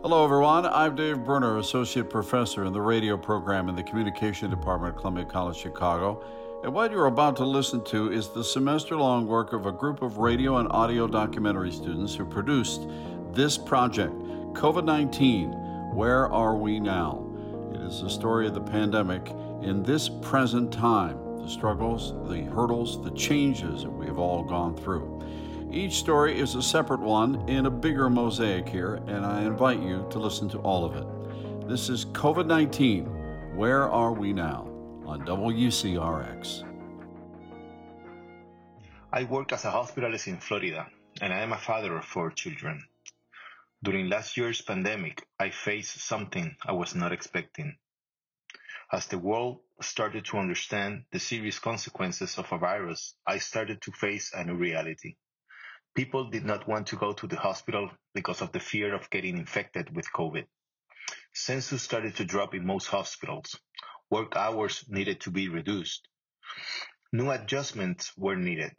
Hello, everyone. I'm Dave Brunner, Associate Professor in the radio program in the Communication Department at Columbia College Chicago. And what you're about to listen to is the semester long work of a group of radio and audio documentary students who produced this project COVID 19 Where Are We Now? It is the story of the pandemic in this present time, the struggles, the hurdles, the changes that we have all gone through. Each story is a separate one in a bigger mosaic here, and I invite you to listen to all of it. This is COVID 19 Where Are We Now? on WCRX. I work as a hospitalist in Florida, and I am a father of four children. During last year's pandemic, I faced something I was not expecting. As the world started to understand the serious consequences of a virus, I started to face a new reality. People did not want to go to the hospital because of the fear of getting infected with COVID. Census started to drop in most hospitals. Work hours needed to be reduced. New adjustments were needed.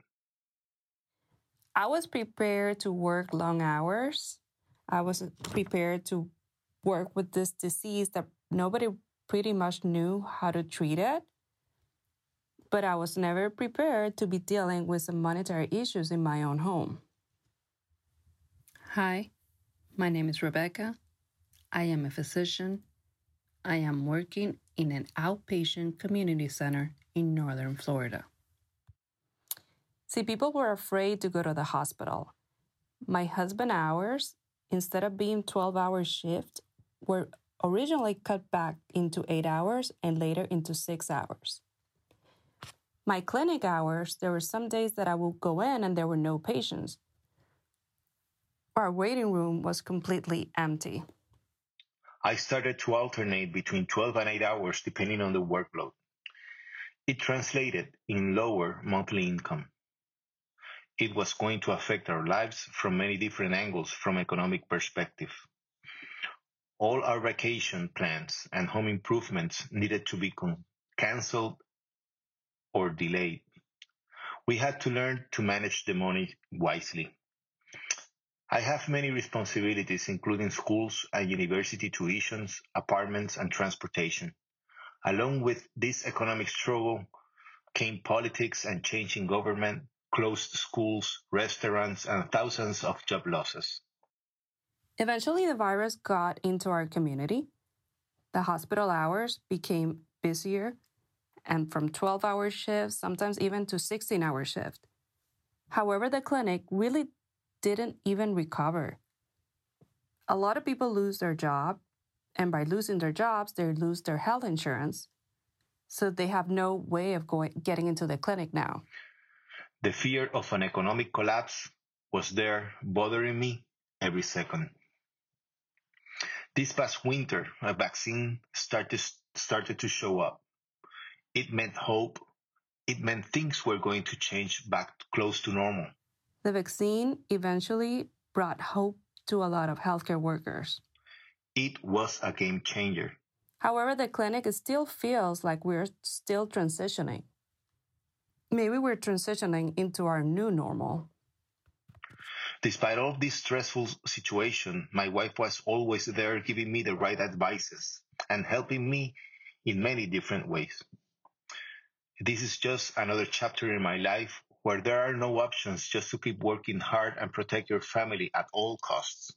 I was prepared to work long hours. I was prepared to work with this disease that nobody pretty much knew how to treat it. But I was never prepared to be dealing with some monetary issues in my own home. Hi, my name is Rebecca. I am a physician. I am working in an outpatient community center in northern Florida. See, people were afraid to go to the hospital. My husband hours, instead of being 12 hour shift, were originally cut back into 8 hours and later into 6 hours. My clinic hours, there were some days that I would go in and there were no patients our waiting room was completely empty. I started to alternate between 12 and 8 hours depending on the workload. It translated in lower monthly income. It was going to affect our lives from many different angles from economic perspective. All our vacation plans and home improvements needed to be canceled or delayed. We had to learn to manage the money wisely. I have many responsibilities, including schools and university tuitions, apartments, and transportation. Along with this economic struggle came politics and changing government, closed schools, restaurants, and thousands of job losses. Eventually, the virus got into our community. The hospital hours became busier, and from 12 hour shifts, sometimes even to 16 hour shift. However, the clinic really didn't even recover. A lot of people lose their job, and by losing their jobs, they lose their health insurance. So they have no way of going getting into the clinic now. The fear of an economic collapse was there bothering me every second. This past winter, a vaccine started started to show up. It meant hope. It meant things were going to change back close to normal. The vaccine eventually brought hope to a lot of healthcare workers. It was a game changer. However, the clinic still feels like we're still transitioning. Maybe we're transitioning into our new normal. Despite all this stressful situation, my wife was always there giving me the right advices and helping me in many different ways. This is just another chapter in my life where there are no options just to keep working hard and protect your family at all costs.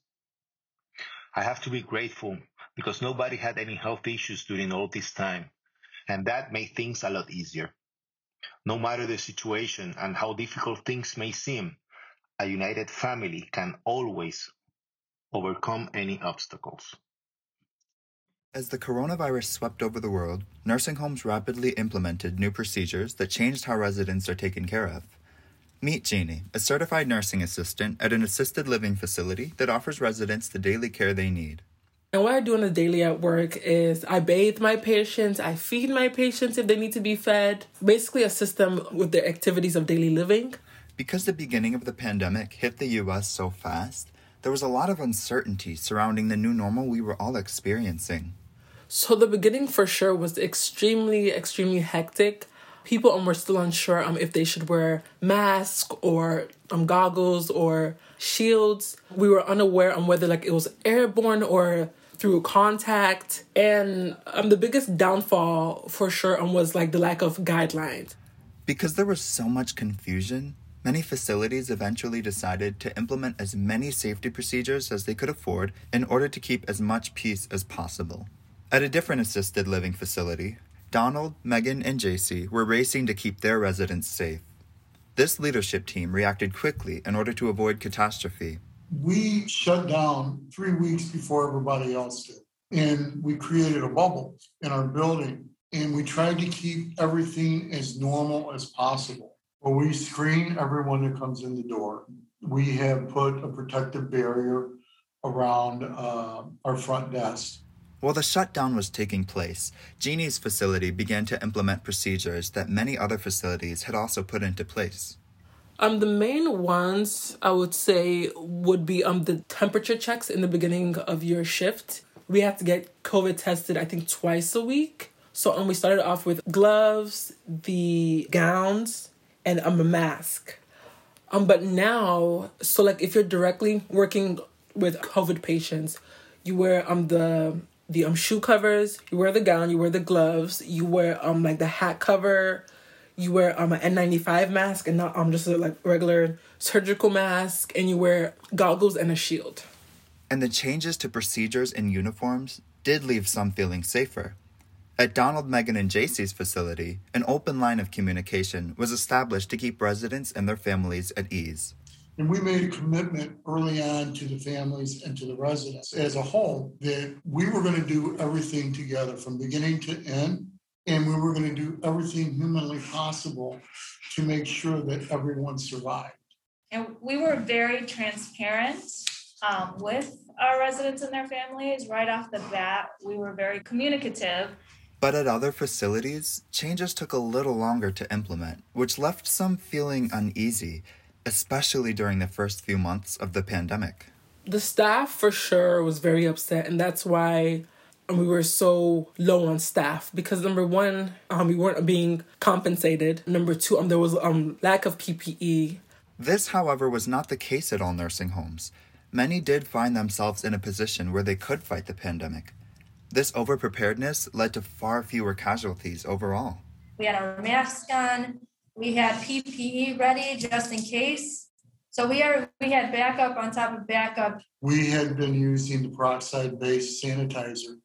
I have to be grateful because nobody had any health issues during all this time, and that made things a lot easier. No matter the situation and how difficult things may seem, a united family can always overcome any obstacles. As the coronavirus swept over the world, nursing homes rapidly implemented new procedures that changed how residents are taken care of. Meet Jeannie, a certified nursing assistant at an assisted living facility that offers residents the daily care they need. And what I do on a daily at work is I bathe my patients, I feed my patients if they need to be fed, basically assist them with their activities of daily living. Because the beginning of the pandemic hit the US so fast, there was a lot of uncertainty surrounding the new normal we were all experiencing. So the beginning for sure was extremely, extremely hectic. People um, were still unsure um, if they should wear masks or um, goggles or shields. We were unaware on whether like it was airborne or through contact. And um, the biggest downfall for sure um, was like the lack of guidelines. Because there was so much confusion, many facilities eventually decided to implement as many safety procedures as they could afford in order to keep as much peace as possible. At a different assisted living facility, Donald, Megan, and JC were racing to keep their residents safe. This leadership team reacted quickly in order to avoid catastrophe we shut down three weeks before everybody else did. And we created a bubble in our building and we tried to keep everything as normal as possible. Well, we screen everyone that comes in the door. We have put a protective barrier around uh, our front desk. While the shutdown was taking place, Jeannie's facility began to implement procedures that many other facilities had also put into place. Um, the main ones I would say would be um the temperature checks in the beginning of your shift. We have to get COVID tested, I think, twice a week. So um, we started off with gloves, the gowns, and um, a mask. Um, but now, so like if you're directly working with COVID patients, you wear um the the um shoe covers, you wear the gown, you wear the gloves, you wear um like the hat cover, you wear um, an N95 mask and not um just a like regular surgical mask, and you wear goggles and a shield. And the changes to procedures and uniforms did leave some feeling safer. At Donald, Megan, and JC's facility, an open line of communication was established to keep residents and their families at ease. And we made a commitment early on to the families and to the residents as a whole that we were going to do everything together from beginning to end and we were going to do everything humanly possible to make sure that everyone survived. And we were very transparent um, with our residents and their families right off the bat. We were very communicative. But at other facilities, changes took a little longer to implement, which left some feeling uneasy, especially during the first few months of the pandemic. The staff for sure was very upset, and that's why we were so low on staff because number one, um, we weren't being compensated. Number two, um, there was um lack of PPE. This, however, was not the case at all nursing homes. Many did find themselves in a position where they could fight the pandemic. This overpreparedness led to far fewer casualties overall. We had our masks on. We had PPE ready just in case. So we are we had backup on top of backup. We had been using the peroxide-based sanitizer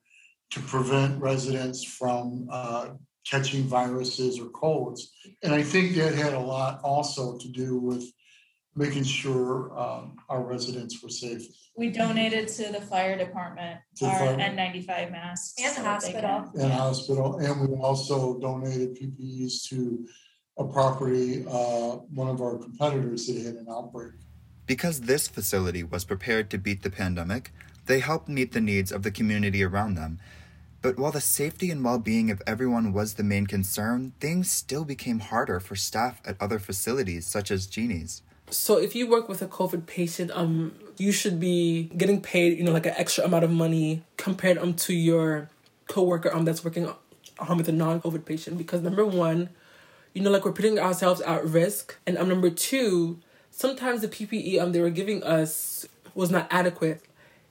to prevent residents from uh, catching viruses or colds. And I think that had a lot also to do with making sure um, our residents were safe. We donated to the fire department To the our fire- N95 masks. And the so they hospital. can- And hospital, and we also donated PPEs to a property, uh, one of our competitors that had an outbreak. Because this facility was prepared to beat the pandemic, they helped meet the needs of the community around them. But while the safety and well being of everyone was the main concern, things still became harder for staff at other facilities such as Jeannie's. So if you work with a COVID patient, um, you should be getting paid, you know, like an extra amount of money compared um to your coworker um that's working um with a non-COVID patient because number one, you know, like we're putting ourselves at risk, and um number two, sometimes the PPE um they were giving us was not adequate.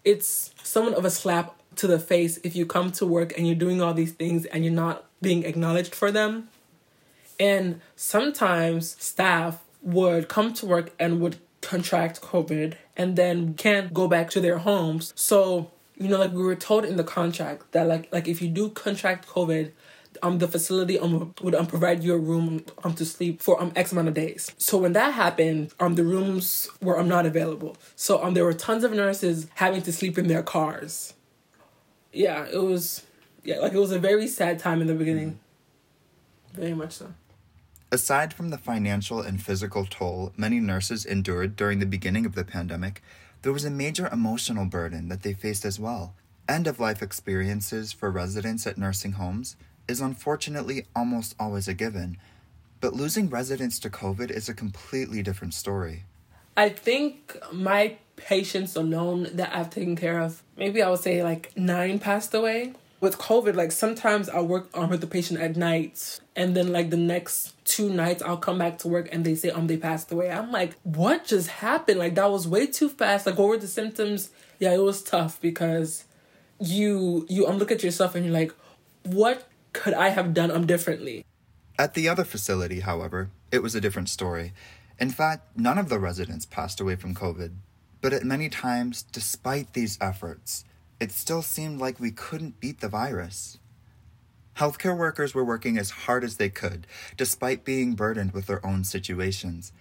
It's somewhat of a slap to the face if you come to work and you're doing all these things and you're not being acknowledged for them. And sometimes staff would come to work and would contract COVID and then can't go back to their homes. So, you know, like we were told in the contract that like like if you do contract COVID, um the facility um would um provide you a room um to sleep for um X amount of days. So when that happened, um the rooms were um not available. So um there were tons of nurses having to sleep in their cars. Yeah, it was yeah, like it was a very sad time in the beginning. Very much so. Aside from the financial and physical toll many nurses endured during the beginning of the pandemic, there was a major emotional burden that they faced as well. End of life experiences for residents at nursing homes is unfortunately almost always a given, but losing residents to COVID is a completely different story. I think my patients alone that I've taken care of, maybe I would say like nine passed away. with COVID, like sometimes I'll work on with the patient at night, and then like the next two nights I'll come back to work and they say um they passed away. I'm like, what just happened? Like that was way too fast. Like what were the symptoms? Yeah, it was tough because you you um look at yourself and you're like, what could I have done them differently? At the other facility, however, it was a different story. In fact, none of the residents passed away from COVID. But at many times, despite these efforts, it still seemed like we couldn't beat the virus. Healthcare workers were working as hard as they could, despite being burdened with their own situations.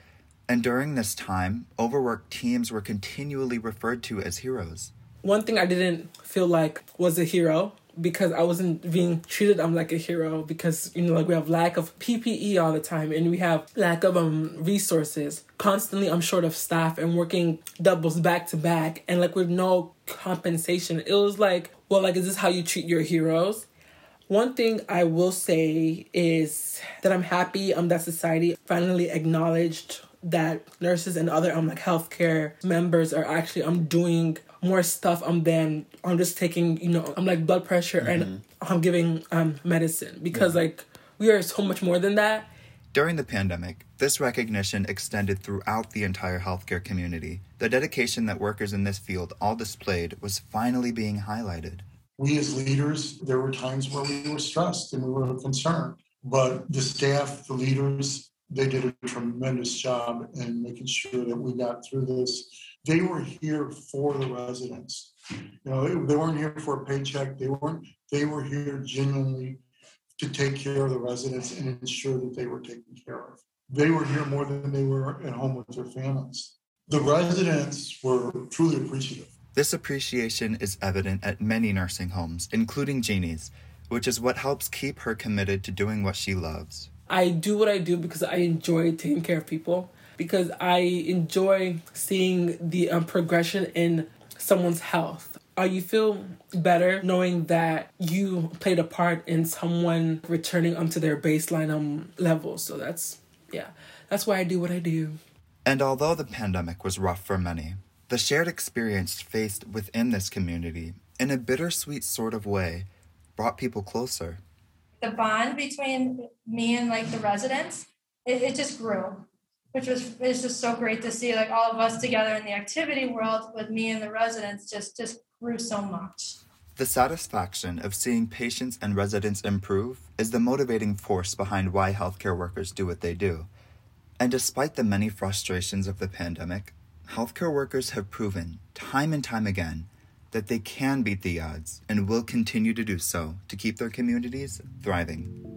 And during this time, overworked teams were continually referred to as heroes. One thing I didn't feel like was a hero because I wasn't being treated I'm like a hero because you know like we have lack of PPE all the time and we have lack of um resources. Constantly I'm short of staff and working doubles back to back and like with no compensation. It was like, well like is this how you treat your heroes? One thing I will say is that I'm happy um that society finally acknowledged that nurses and other um like healthcare members are actually um doing more stuff um than I'm just taking you know I'm like blood pressure mm-hmm. and I'm giving um medicine because yeah. like we are so much more than that. During the pandemic, this recognition extended throughout the entire healthcare community. The dedication that workers in this field all displayed was finally being highlighted. We as leaders, there were times where we were stressed and we were concerned, but the staff, the leaders, they did a tremendous job in making sure that we got through this they were here for the residents. You know, they, they weren't here for a paycheck. They weren't. They were here genuinely to take care of the residents and ensure that they were taken care of. They were here more than they were at home with their families. The residents were truly appreciative. This appreciation is evident at many nursing homes, including Jeannie's, which is what helps keep her committed to doing what she loves. I do what I do because I enjoy taking care of people because I enjoy seeing the um, progression in someone's health. Uh, you feel better knowing that you played a part in someone returning onto their baseline um, level. So that's, yeah, that's why I do what I do. And although the pandemic was rough for many, the shared experience faced within this community, in a bittersweet sort of way, brought people closer. The bond between me and like the residents, it, it just grew which was it's just so great to see like all of us together in the activity world with me and the residents just just grew so much. The satisfaction of seeing patients and residents improve is the motivating force behind why healthcare workers do what they do. And despite the many frustrations of the pandemic, healthcare workers have proven time and time again that they can beat the odds and will continue to do so to keep their communities thriving.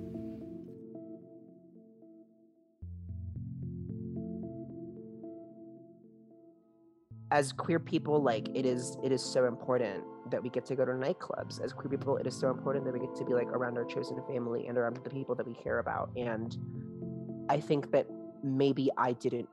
As queer people like it is it is so important that we get to go to nightclubs as queer people it is so important that we get to be like around our chosen family and around the people that we care about and i think that maybe i didn't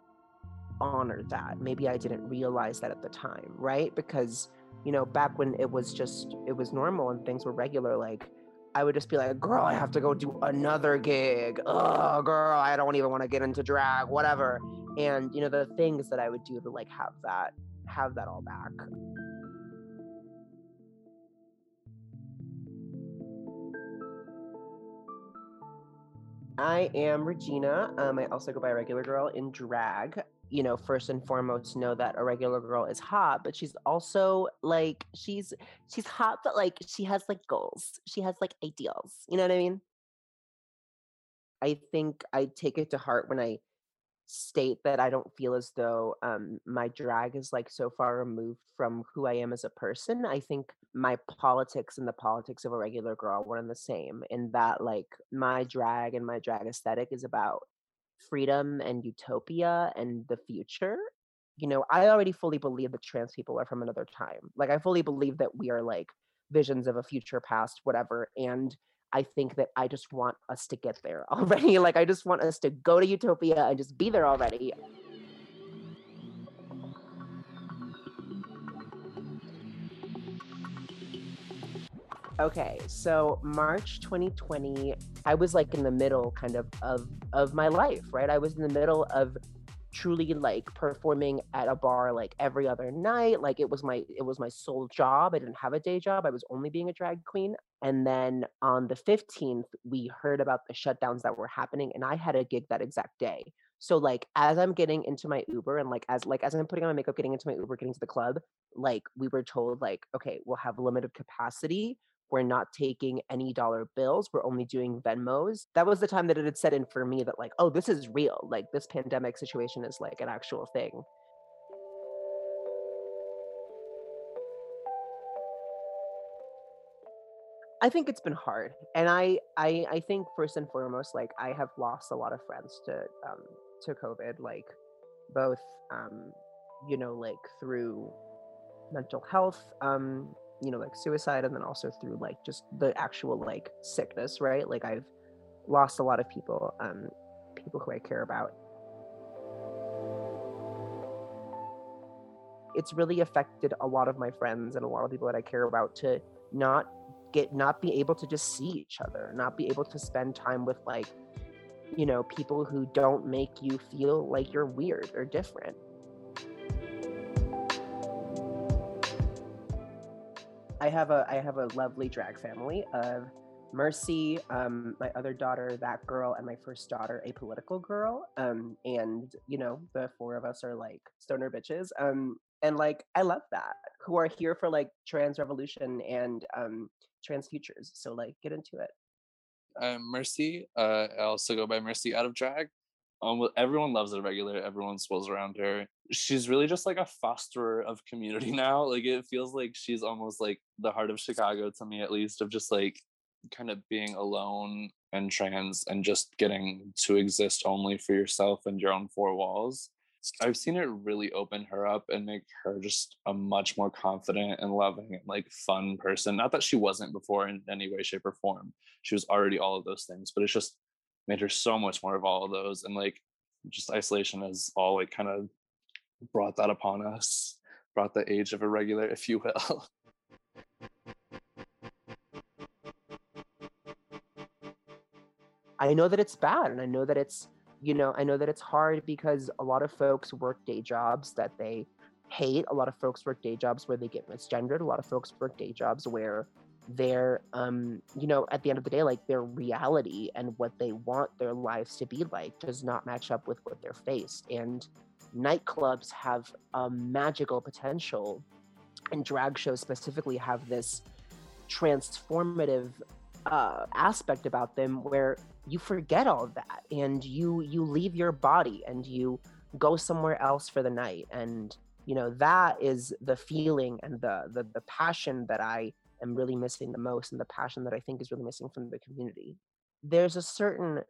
honor that maybe i didn't realize that at the time right because you know back when it was just it was normal and things were regular like I would just be like, girl, I have to go do another gig. Oh, girl, I don't even want to get into drag, whatever. And, you know, the things that I would do to like have that have that all back. I am Regina. Um, I also go by regular girl in drag. You know, first and foremost, know that a regular girl is hot, but she's also like she's she's hot, but like she has like goals. She has like ideals. You know what I mean? I think I take it to heart when I state that I don't feel as though um, my drag is like so far removed from who I am as a person. I think my politics and the politics of a regular girl one and the same in that like my drag and my drag aesthetic is about freedom and utopia and the future. You know, I already fully believe that trans people are from another time. Like I fully believe that we are like visions of a future past, whatever. And I think that I just want us to get there already. like, I just want us to go to Utopia and just be there already. Okay, so March 2020, I was like in the middle kind of of of my life, right? I was in the middle of truly like performing at a bar like every other night like it was my it was my sole job i didn't have a day job i was only being a drag queen And then on the 15th, we heard about the shutdowns that were happening, and I had a gig that exact day. So like as I'm getting into my Uber and like as like as I'm putting on my makeup, getting into my Uber, getting to the club, like we were told like, okay, we'll have limited capacity. We're not taking any dollar bills. We're only doing Venmos. That was the time that it had set in for me that like, oh, this is real. Like this pandemic situation is like an actual thing. I think it's been hard, and I, I, I think first and foremost, like I have lost a lot of friends to, um, to COVID, like both, um, you know, like through mental health, um, you know, like suicide, and then also through like just the actual like sickness, right? Like I've lost a lot of people, um, people who I care about. It's really affected a lot of my friends and a lot of people that I care about to not get not be able to just see each other not be able to spend time with like you know people who don't make you feel like you're weird or different i have a i have a lovely drag family of mercy um my other daughter that girl and my first daughter a political girl um and you know the four of us are like stoner bitches um and like i love that who are here for like trans revolution and um trans futures. So like get into it. I'm Mercy. Uh, I also go by Mercy out of drag. Um, everyone loves a regular. Everyone swirls around her. She's really just like a fosterer of community now. Like it feels like she's almost like the heart of Chicago to me, at least, of just like kind of being alone and trans and just getting to exist only for yourself and your own four walls. I've seen it really open her up and make her just a much more confident and loving and like fun person. Not that she wasn't before in any way, shape, or form. She was already all of those things, but it's just made so much more of all of those. And like just isolation has all like kind of brought that upon us, brought the age of irregular, if you will. I know that it's bad and I know that it's you know, I know that it's hard because a lot of folks work day jobs that they hate. A lot of folks work day jobs where they get misgendered. A lot of folks work day jobs where their um you know at the end of the day like their reality and what they want their lives to be like does not match up with what they're faced and nightclubs have a magical potential and drag shows specifically have this transformative uh, aspect about them where you forget all that and you you leave your body and you go somewhere else for the night and you know that is the feeling and the the, the passion that i am really missing the most and the passion that i think is really missing from the community there's a certain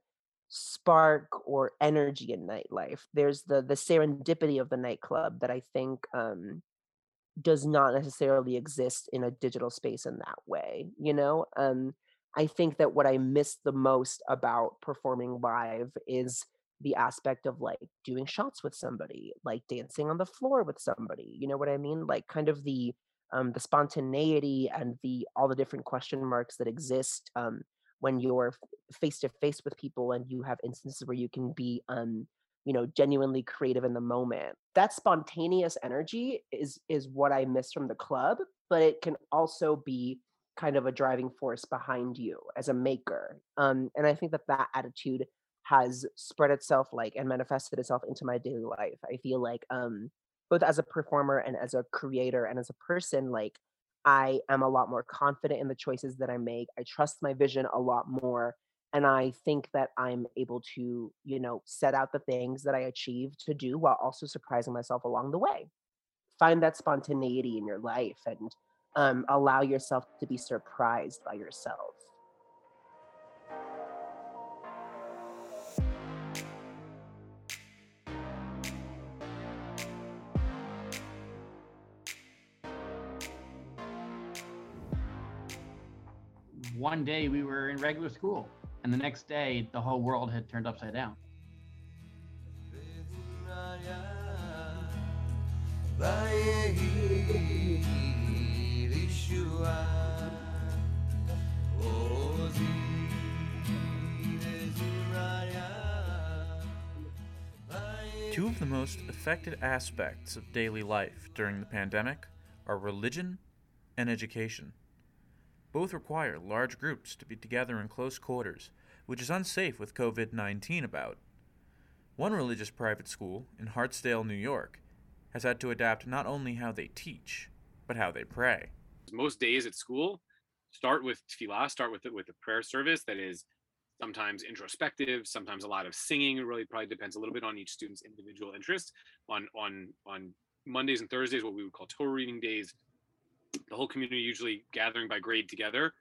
spark or energy in nightlife there's the the serendipity of the nightclub that i think um does not necessarily exist in a digital space in that way you know um I think that what I miss the most about performing live is the aspect of like doing shots with somebody, like dancing on the floor with somebody. You know what I mean? Like kind of the um, the spontaneity and the all the different question marks that exist um, when you're face to face with people and you have instances where you can be um, you know genuinely creative in the moment. That spontaneous energy is is what I miss from the club, but it can also be kind of a driving force behind you as a maker. Um, and I think that that attitude has spread itself like and manifested itself into my daily life. I feel like um, both as a performer and as a creator and as a person, like I am a lot more confident in the choices that I make. I trust my vision a lot more. And I think that I'm able to, you know, set out the things that I achieve to do while also surprising myself along the way. Find that spontaneity in your life and um, allow yourself to be surprised by yourself. One day we were in regular school, and the next day the whole world had turned upside down. Two of the most affected aspects of daily life during the pandemic are religion and education. Both require large groups to be together in close quarters, which is unsafe with COVID 19 about. One religious private school in Hartsdale, New York, has had to adapt not only how they teach, but how they pray. Most days at school start with tefillah, start with with a prayer service that is sometimes introspective, sometimes a lot of singing. It really probably depends a little bit on each student's individual interest. On on on Mondays and Thursdays, what we would call Torah reading days, the whole community usually gathering by grade together.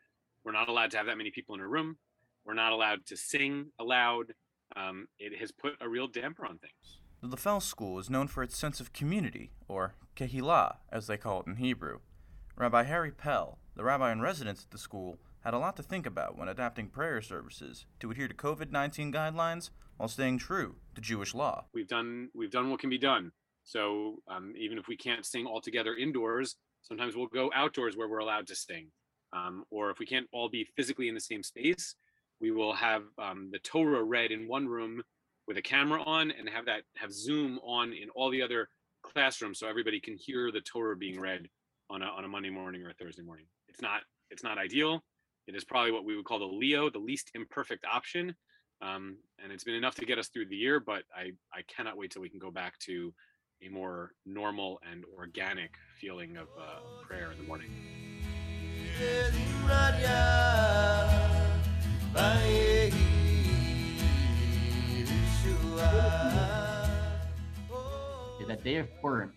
We're not allowed to have that many people in a room. We're not allowed to sing aloud. Um, it has put a real damper on things. The Leffell School is known for its sense of community, or kehilah, as they call it in Hebrew. Rabbi Harry Pell, the rabbi in residence at the school, had a lot to think about when adapting prayer services to adhere to COVID 19 guidelines while staying true to Jewish law. We've done we've done what can be done. So um, even if we can't sing all together indoors, sometimes we'll go outdoors where we're allowed to sing. Um, or if we can't all be physically in the same space, we will have um, the Torah read in one room with a camera on and have that have Zoom on in all the other classrooms so everybody can hear the Torah being read on a, on a Monday morning or a Thursday morning. It's not it's not ideal. It is probably what we would call the Leo, the least imperfect option. Um, and it's been enough to get us through the year, but I, I cannot wait till we can go back to a more normal and organic feeling of uh, prayer in the morning. that day of Purim,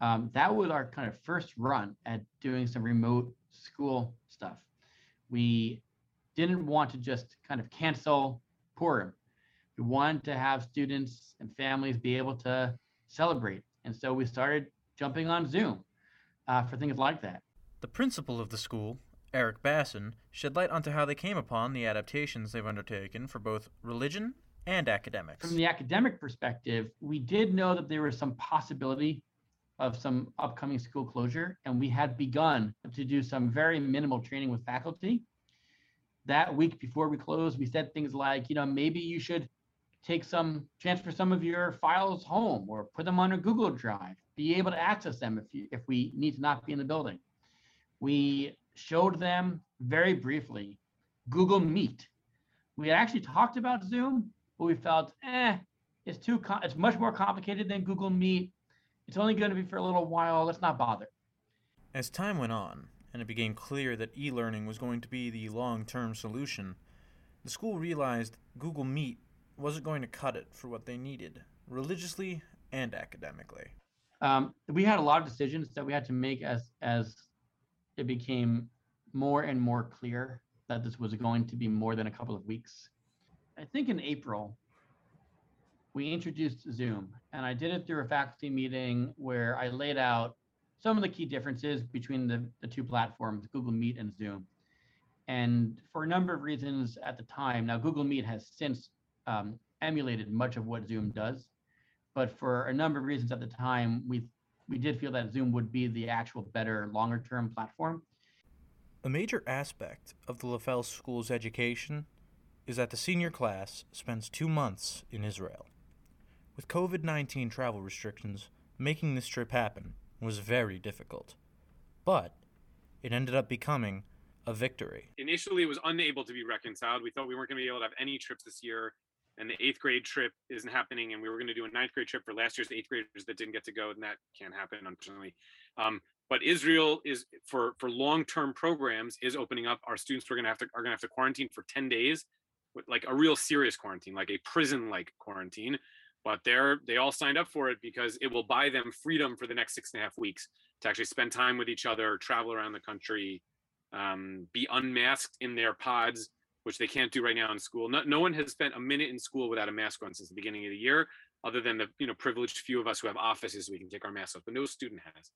um, that was our kind of first run at doing some remote school stuff. We didn't want to just kind of cancel Purim. We wanted to have students and families be able to celebrate. And so we started jumping on Zoom uh, for things like that. The principal of the school, Eric Basson, shed light onto how they came upon the adaptations they've undertaken for both religion and academics. From the academic perspective, we did know that there was some possibility of some upcoming school closure, and we had begun to do some very minimal training with faculty. That week before we closed, we said things like, you know, maybe you should take some, transfer some of your files home or put them on a Google Drive, be able to access them if, you, if we need to not be in the building. We showed them very briefly Google Meet. We actually talked about Zoom, but we felt, eh, it's too, it's much more complicated than Google Meet. It's only going to be for a little while. Let's not bother. As time went on, and it became clear that e learning was going to be the long term solution, the school realized Google Meet wasn't going to cut it for what they needed, religiously and academically. Um, we had a lot of decisions that we had to make as as it became more and more clear that this was going to be more than a couple of weeks. I think in April, we introduced Zoom, and I did it through a faculty meeting where I laid out some of the key differences between the, the two platforms, Google Meet and Zoom. And for a number of reasons at the time, now Google Meet has since um, emulated much of what Zoom does, but for a number of reasons at the time, we we did feel that Zoom would be the actual better longer term platform. A major aspect of the Leffell School's education is that the senior class spends two months in Israel. With COVID 19 travel restrictions, making this trip happen was very difficult. But it ended up becoming a victory. Initially, it was unable to be reconciled. We thought we weren't going to be able to have any trips this year, and the eighth grade trip isn't happening. And we were going to do a ninth grade trip for last year's eighth graders that didn't get to go, and that can't happen, unfortunately. Um, but Israel is for for long term programs is opening up. Our students are going to have to are going to have to quarantine for ten days, with like a real serious quarantine, like a prison like quarantine but they're they all signed up for it because it will buy them freedom for the next six and a half weeks to actually spend time with each other travel around the country um, be unmasked in their pods which they can't do right now in school. No, no one has spent a minute in school without a mask on since the beginning of the year other than the you know privileged few of us who have offices we can take our masks off but no student has.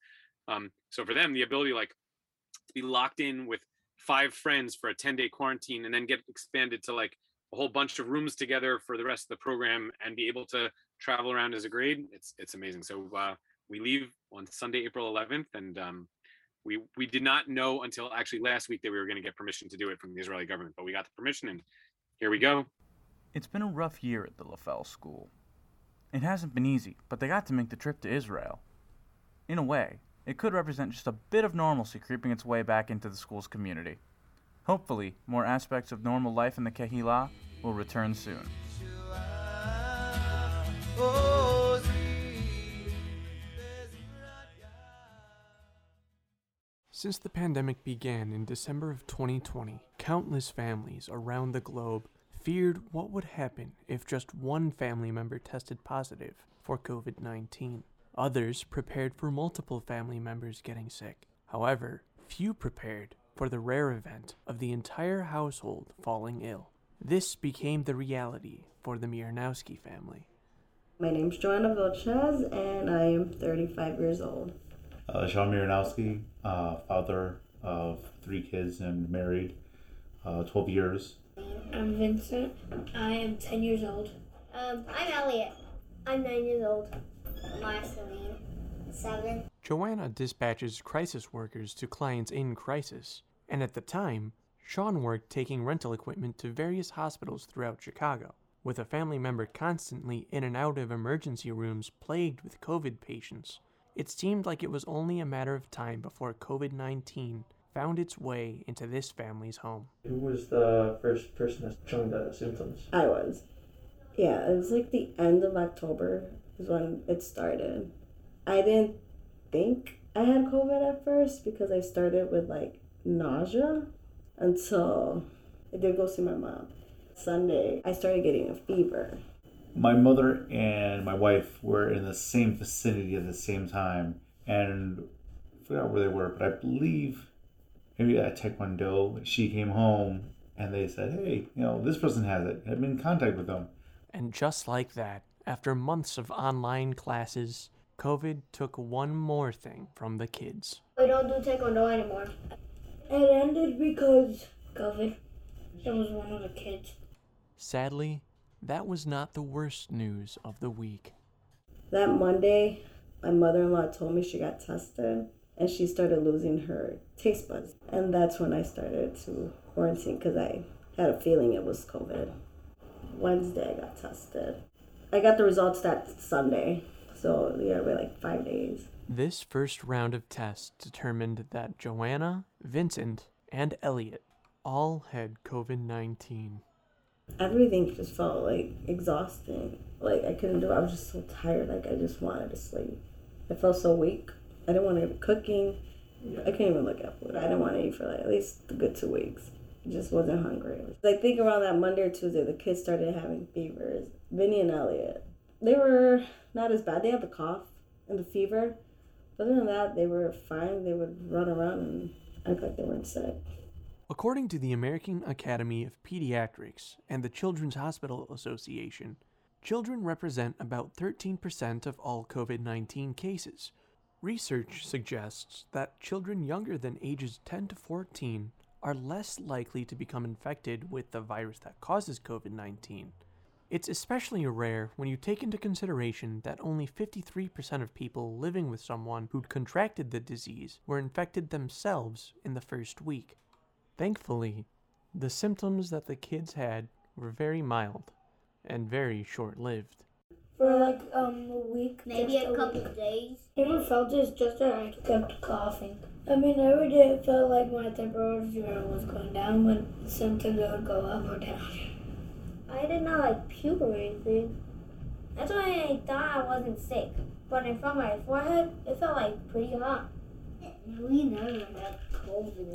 Um, so for them the ability like to be locked in with five friends for a 10 day quarantine and then get expanded to like a whole bunch of rooms together for the rest of the program and be able to travel around as a grade it's it's amazing. So uh, we leave on sunday april 11th and um, we we did not know until actually last week that we were going to get permission to do it from the israeli government but we got the permission and here we go. It's been a rough year at the Leffell school. It hasn't been easy but they got to make the trip to israel. In a way it could represent just a bit of normalcy creeping its way back into the school's community. Hopefully, more aspects of normal life in the Kehillah will return soon. Oh, Since the pandemic began in December of 2020, countless families around the globe feared what would happen if just one family member tested positive for COVID 19. Others prepared for multiple family members getting sick. However, few prepared for the rare event of the entire household falling ill. This became the reality for the Miernowski family. My name's Joanna Vilches, and I am 35 years old. Uh, Sean Miranowski, uh, father of three kids and married uh, 12 years. I'm Vincent. I am 10 years old. Um, I'm Elliot. I'm 9 years old. Marceline, 7. Joanna dispatches crisis workers to clients in crisis, and at the time, Sean worked taking rental equipment to various hospitals throughout Chicago. With a family member constantly in and out of emergency rooms plagued with COVID patients, it seemed like it was only a matter of time before COVID 19 found its way into this family's home. Who was the first person that showing the symptoms? I was. Yeah, it was like the end of October is when it started. I didn't think I had COVID at first because I started with like nausea until I did go see my mom. Sunday, I started getting a fever. My mother and my wife were in the same vicinity at the same time, and I forgot where they were, but I believe maybe at Taekwondo. She came home and they said, "Hey, you know, this person has it. I've been in contact with them." And just like that, after months of online classes, COVID took one more thing from the kids. We don't do Taekwondo anymore. It ended because COVID. It was one of the kids. Sadly, that was not the worst news of the week. That Monday, my mother in law told me she got tested and she started losing her taste buds. And that's when I started to quarantine because I had a feeling it was COVID. Wednesday, I got tested. I got the results that Sunday. So, yeah, we're like five days. This first round of tests determined that Joanna, Vincent, and Elliot all had COVID 19. Everything just felt like exhausting. Like I couldn't do it. I was just so tired. Like I just wanted to sleep. I felt so weak. I didn't want to be cooking. I couldn't even look at food. I didn't want to eat for like at least a good two weeks. I just wasn't hungry. I think around that Monday or Tuesday, the kids started having fevers. Vinny and Elliot, they were not as bad. They had the cough and the fever. But other than that, they were fine. They would run around and act like they weren't sick. According to the American Academy of Pediatrics and the Children's Hospital Association, children represent about 13% of all COVID 19 cases. Research suggests that children younger than ages 10 to 14 are less likely to become infected with the virus that causes COVID 19. It's especially rare when you take into consideration that only 53% of people living with someone who'd contracted the disease were infected themselves in the first week. Thankfully, the symptoms that the kids had were very mild and very short lived. For like um a week, Maybe just a couple week. days. I never felt this, just that I kept coughing. I mean, every day it felt like my temperature was going down, but sometimes it would go up or down. I did not like puke or anything. That's why I thought I wasn't sick. But in front of my forehead, it felt like pretty hot. We never got COVID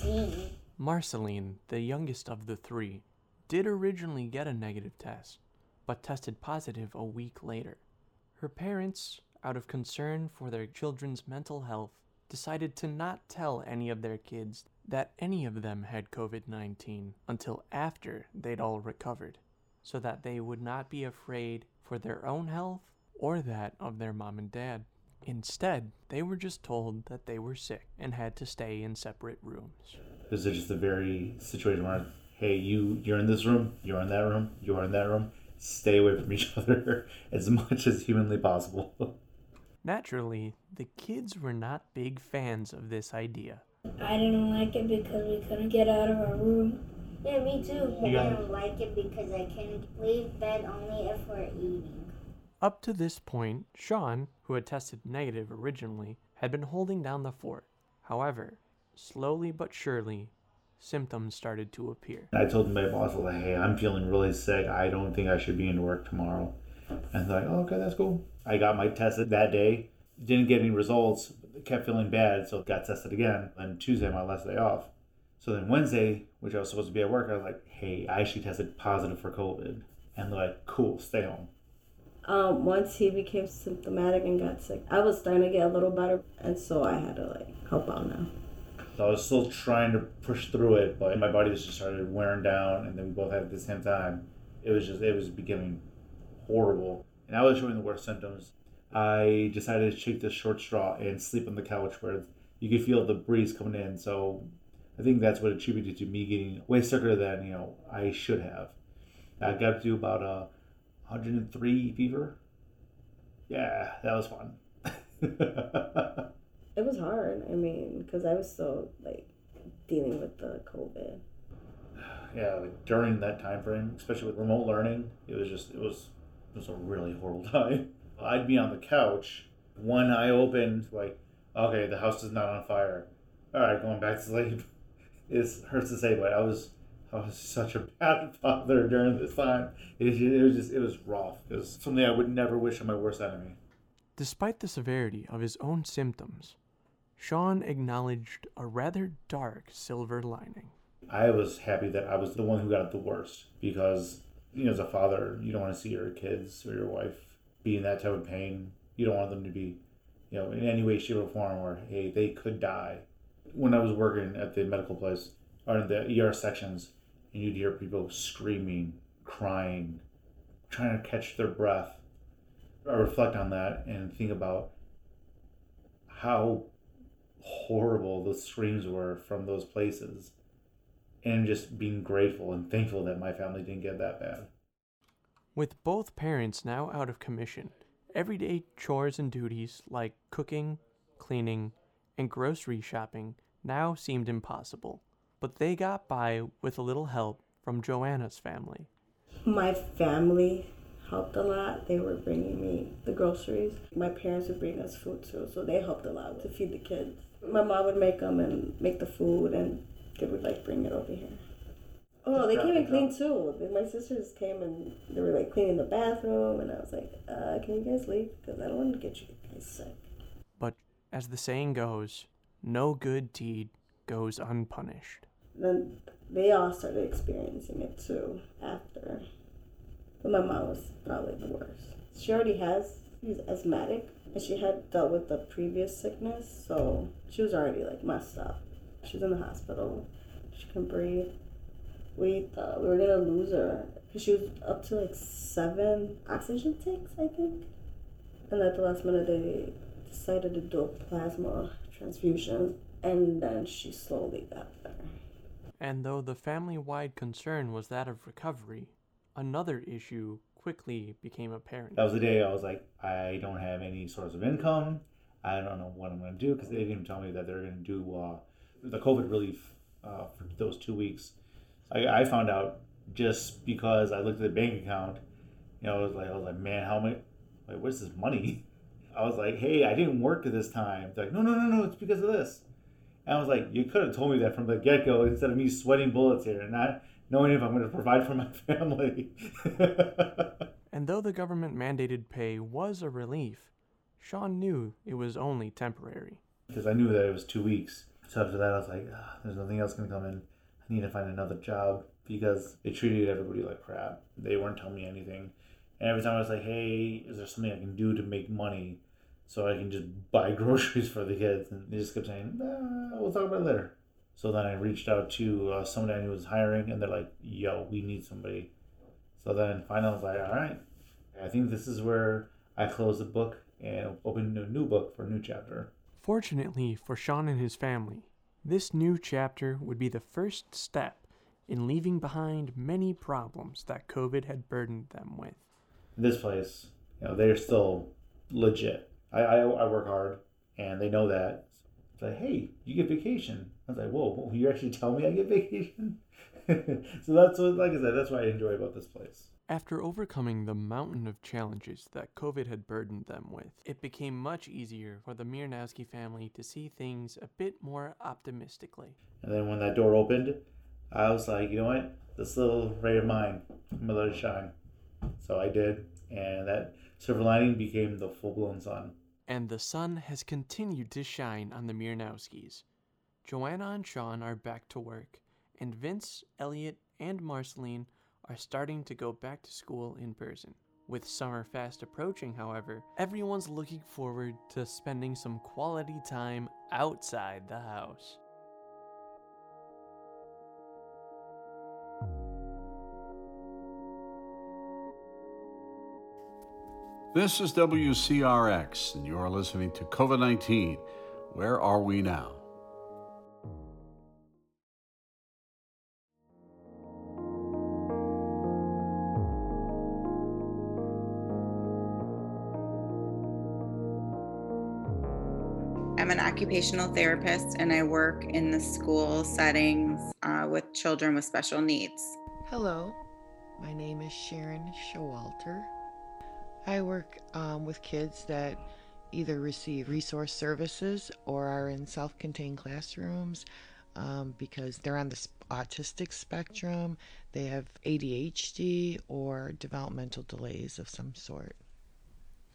19. Marceline, the youngest of the three, did originally get a negative test, but tested positive a week later. Her parents, out of concern for their children's mental health, decided to not tell any of their kids that any of them had COVID 19 until after they'd all recovered, so that they would not be afraid for their own health or that of their mom and dad. Instead, they were just told that they were sick and had to stay in separate rooms. This is just a very situation where, hey, you you're in this room, you're in that room, you're in that room. Stay away from each other as much as humanly possible. Naturally, the kids were not big fans of this idea. I didn't like it because we couldn't get out of our room. Yeah, me too. I You got don't like it because I can leave bed only if we're eating. Up to this point, Sean, who had tested negative originally, had been holding down the fort. However, slowly but surely, symptoms started to appear. I told my boss, like, hey, I'm feeling really sick. I don't think I should be in work tomorrow. And they're like, oh, okay, that's cool. I got my test that day, didn't get any results, kept feeling bad, so got tested again. And Tuesday, my last day off. So then Wednesday, which I was supposed to be at work, I was like, hey, I actually tested positive for COVID. And they're like, cool, stay home. Um, once he became symptomatic and got sick, I was starting to get a little better, and so I had to like help out now. So I was still trying to push through it, but my body just started wearing down, and then we both had at the same time. It was just, it was becoming horrible. And I was showing the worst symptoms. I decided to take the short straw and sleep on the couch where you could feel the breeze coming in. So I think that's what attributed to me getting way sicker than, you know, I should have. I got to about a 103 fever. Yeah, that was fun. It was hard. I mean, because I was still like dealing with the COVID. yeah, like during that time frame, especially with remote learning, it was just it was it was a really horrible time. I'd be on the couch, one eye open, like, okay, the house is not on fire. All right, going back to sleep. It hurts to say, but I was I was such a bad father during this time. It, it was just it was rough. It was something I would never wish on my worst enemy. Despite the severity of his own symptoms, Sean acknowledged a rather dark silver lining. I was happy that I was the one who got it the worst because, you know, as a father, you don't want to see your kids or your wife be in that type of pain. You don't want them to be, you know, in any way, shape, or form where, hey, they could die. When I was working at the medical place or in the ER sections, and you'd hear people screaming, crying, trying to catch their breath, I reflect on that and think about how horrible the screams were from those places and just being grateful and thankful that my family didn't get that bad. With both parents now out of commission, everyday chores and duties like cooking, cleaning, and grocery shopping now seemed impossible. But they got by with a little help from Joanna's family. My family helped a lot. They were bringing me the groceries. My parents would bring us food too, so they helped a lot to feed the kids. My mom would make them and make the food, and they would like bring it over here. Oh no, they came and cleaned too. My sisters came and they were like cleaning the bathroom, and I was like, uh, "Can you guys leave? Because I don't want to get you guys sick." But as the saying goes, no good deed goes unpunished. Then they all started experiencing it too after. But my mom was probably the worst. She already has she's asthmatic, and she had dealt with the previous sickness, so she was already like messed up. She was in the hospital. She couldn't breathe. We thought we were gonna lose her because she was up to like seven oxygen tanks, I think. And at the last minute, they decided to do a plasma transfusion, and then she slowly got better. And though the family wide concern was that of recovery, another issue quickly became apparent. That was the day I was like, I don't have any source of income. I don't know what I'm going to do because they didn't even tell me that they're going to do uh, the COVID relief uh, for those two weeks. I, I found out just because I looked at the bank account. You know, I was like, I was like, man, how much? Like, where's this money? I was like, hey, I didn't work at this time. They're like, no, no, no, no, it's because of this. And I was like, you could have told me that from the get go instead of me sweating bullets here and not knowing if I'm going to provide for my family. And though the government mandated pay was a relief, Sean knew it was only temporary. because I knew that it was two weeks. So after that, I was like, "Ah, there's nothing else going to come in. I need to find another job because they treated everybody like crap. They weren't telling me anything. And every time I was like, hey, is there something I can do to make money so I can just buy groceries for the kids? And they just kept saying, nah, we'll talk about it later. So then I reached out to uh, someone I knew was hiring, and they're like, yo, we need somebody. So then finally I was like, all right, I think this is where I close the book and open a new book for a new chapter. Fortunately for Sean and his family, this new chapter would be the first step in leaving behind many problems that COVID had burdened them with. this place, you know, they're still legit. I, I, I work hard and they know that. It's like, hey, you get vacation. I was like, whoa, whoa, you actually tell me I get vacation? so that's what, like I said, that's what I enjoy about this place. After overcoming the mountain of challenges that COVID had burdened them with, it became much easier for the Mirnowski family to see things a bit more optimistically. And then when that door opened, I was like, you know what, this little ray of mine, I'm gonna let it shine. So I did, and that silver lining became the full blown sun. And the sun has continued to shine on the Miernowskis. Joanna and Sean are back to work, and Vince, Elliot, and Marceline are starting to go back to school in person. With summer fast approaching, however, everyone's looking forward to spending some quality time outside the house. This is WCRX, and you're listening to COVID 19. Where are we now? I'm an occupational therapist and I work in the school settings uh, with children with special needs. Hello, my name is Sharon Showalter. I work um, with kids that either receive resource services or are in self contained classrooms um, because they're on the autistic spectrum, they have ADHD or developmental delays of some sort.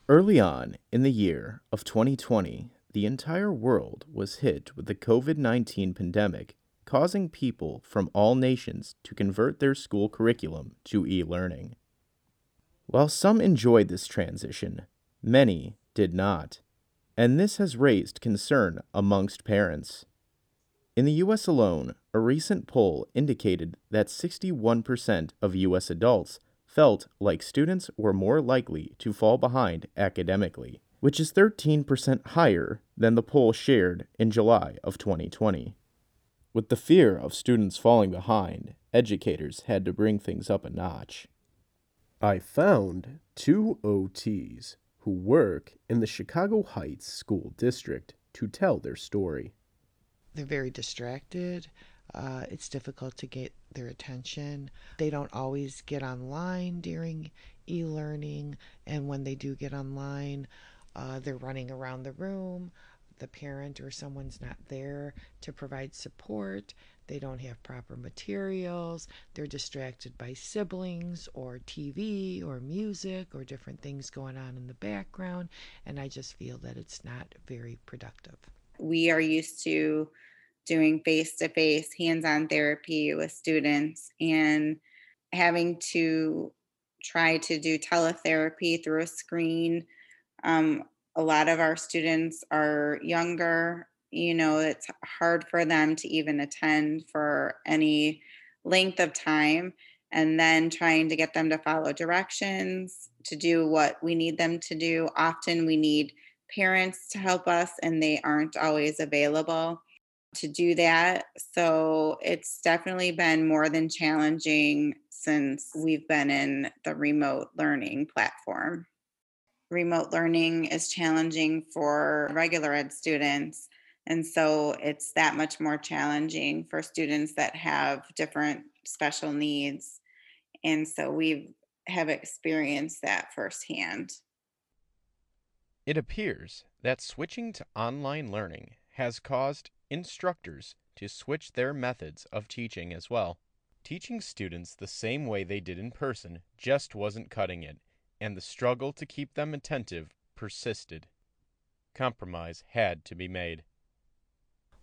Early on in the year of 2020, the entire world was hit with the COVID 19 pandemic, causing people from all nations to convert their school curriculum to e learning. While some enjoyed this transition, many did not, and this has raised concern amongst parents. In the US alone, a recent poll indicated that 61% of US adults felt like students were more likely to fall behind academically, which is 13% higher than the poll shared in July of 2020. With the fear of students falling behind, educators had to bring things up a notch. I found two OTs who work in the Chicago Heights School District to tell their story. They're very distracted. Uh, it's difficult to get their attention. They don't always get online during e learning, and when they do get online, uh, they're running around the room. The parent or someone's not there to provide support. They don't have proper materials. They're distracted by siblings or TV or music or different things going on in the background. And I just feel that it's not very productive. We are used to doing face to face, hands on therapy with students and having to try to do teletherapy through a screen. Um, a lot of our students are younger. You know, it's hard for them to even attend for any length of time. And then trying to get them to follow directions, to do what we need them to do. Often we need parents to help us, and they aren't always available to do that. So it's definitely been more than challenging since we've been in the remote learning platform. Remote learning is challenging for regular ed students. And so it's that much more challenging for students that have different special needs. And so we have experienced that firsthand. It appears that switching to online learning has caused instructors to switch their methods of teaching as well. Teaching students the same way they did in person just wasn't cutting it, and the struggle to keep them attentive persisted. Compromise had to be made.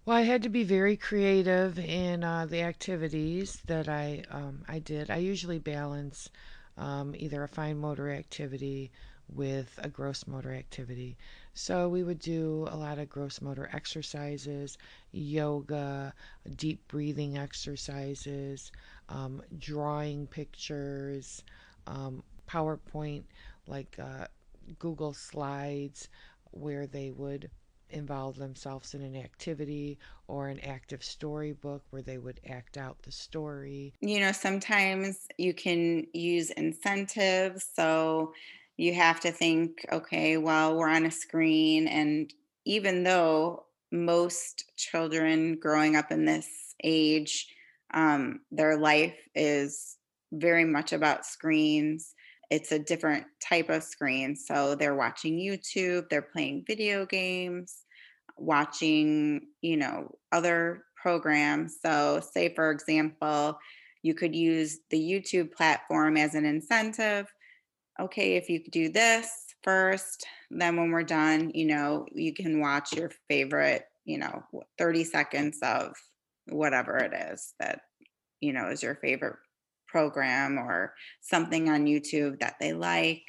Well, I had to be very creative in uh, the activities that I um, I did. I usually balance um, either a fine motor activity with a gross motor activity. So we would do a lot of gross motor exercises, yoga, deep breathing exercises, um, drawing pictures, um, PowerPoint, like uh, Google Slides, where they would involve themselves in an activity or an active storybook where they would act out the story. You know, sometimes you can use incentives. So you have to think, okay, well, we're on a screen. And even though most children growing up in this age, um, their life is very much about screens. It's a different type of screen. So they're watching YouTube, they're playing video games, watching, you know, other programs. So, say for example, you could use the YouTube platform as an incentive. Okay, if you do this first, then when we're done, you know, you can watch your favorite, you know, 30 seconds of whatever it is that, you know, is your favorite program or something on YouTube that they like.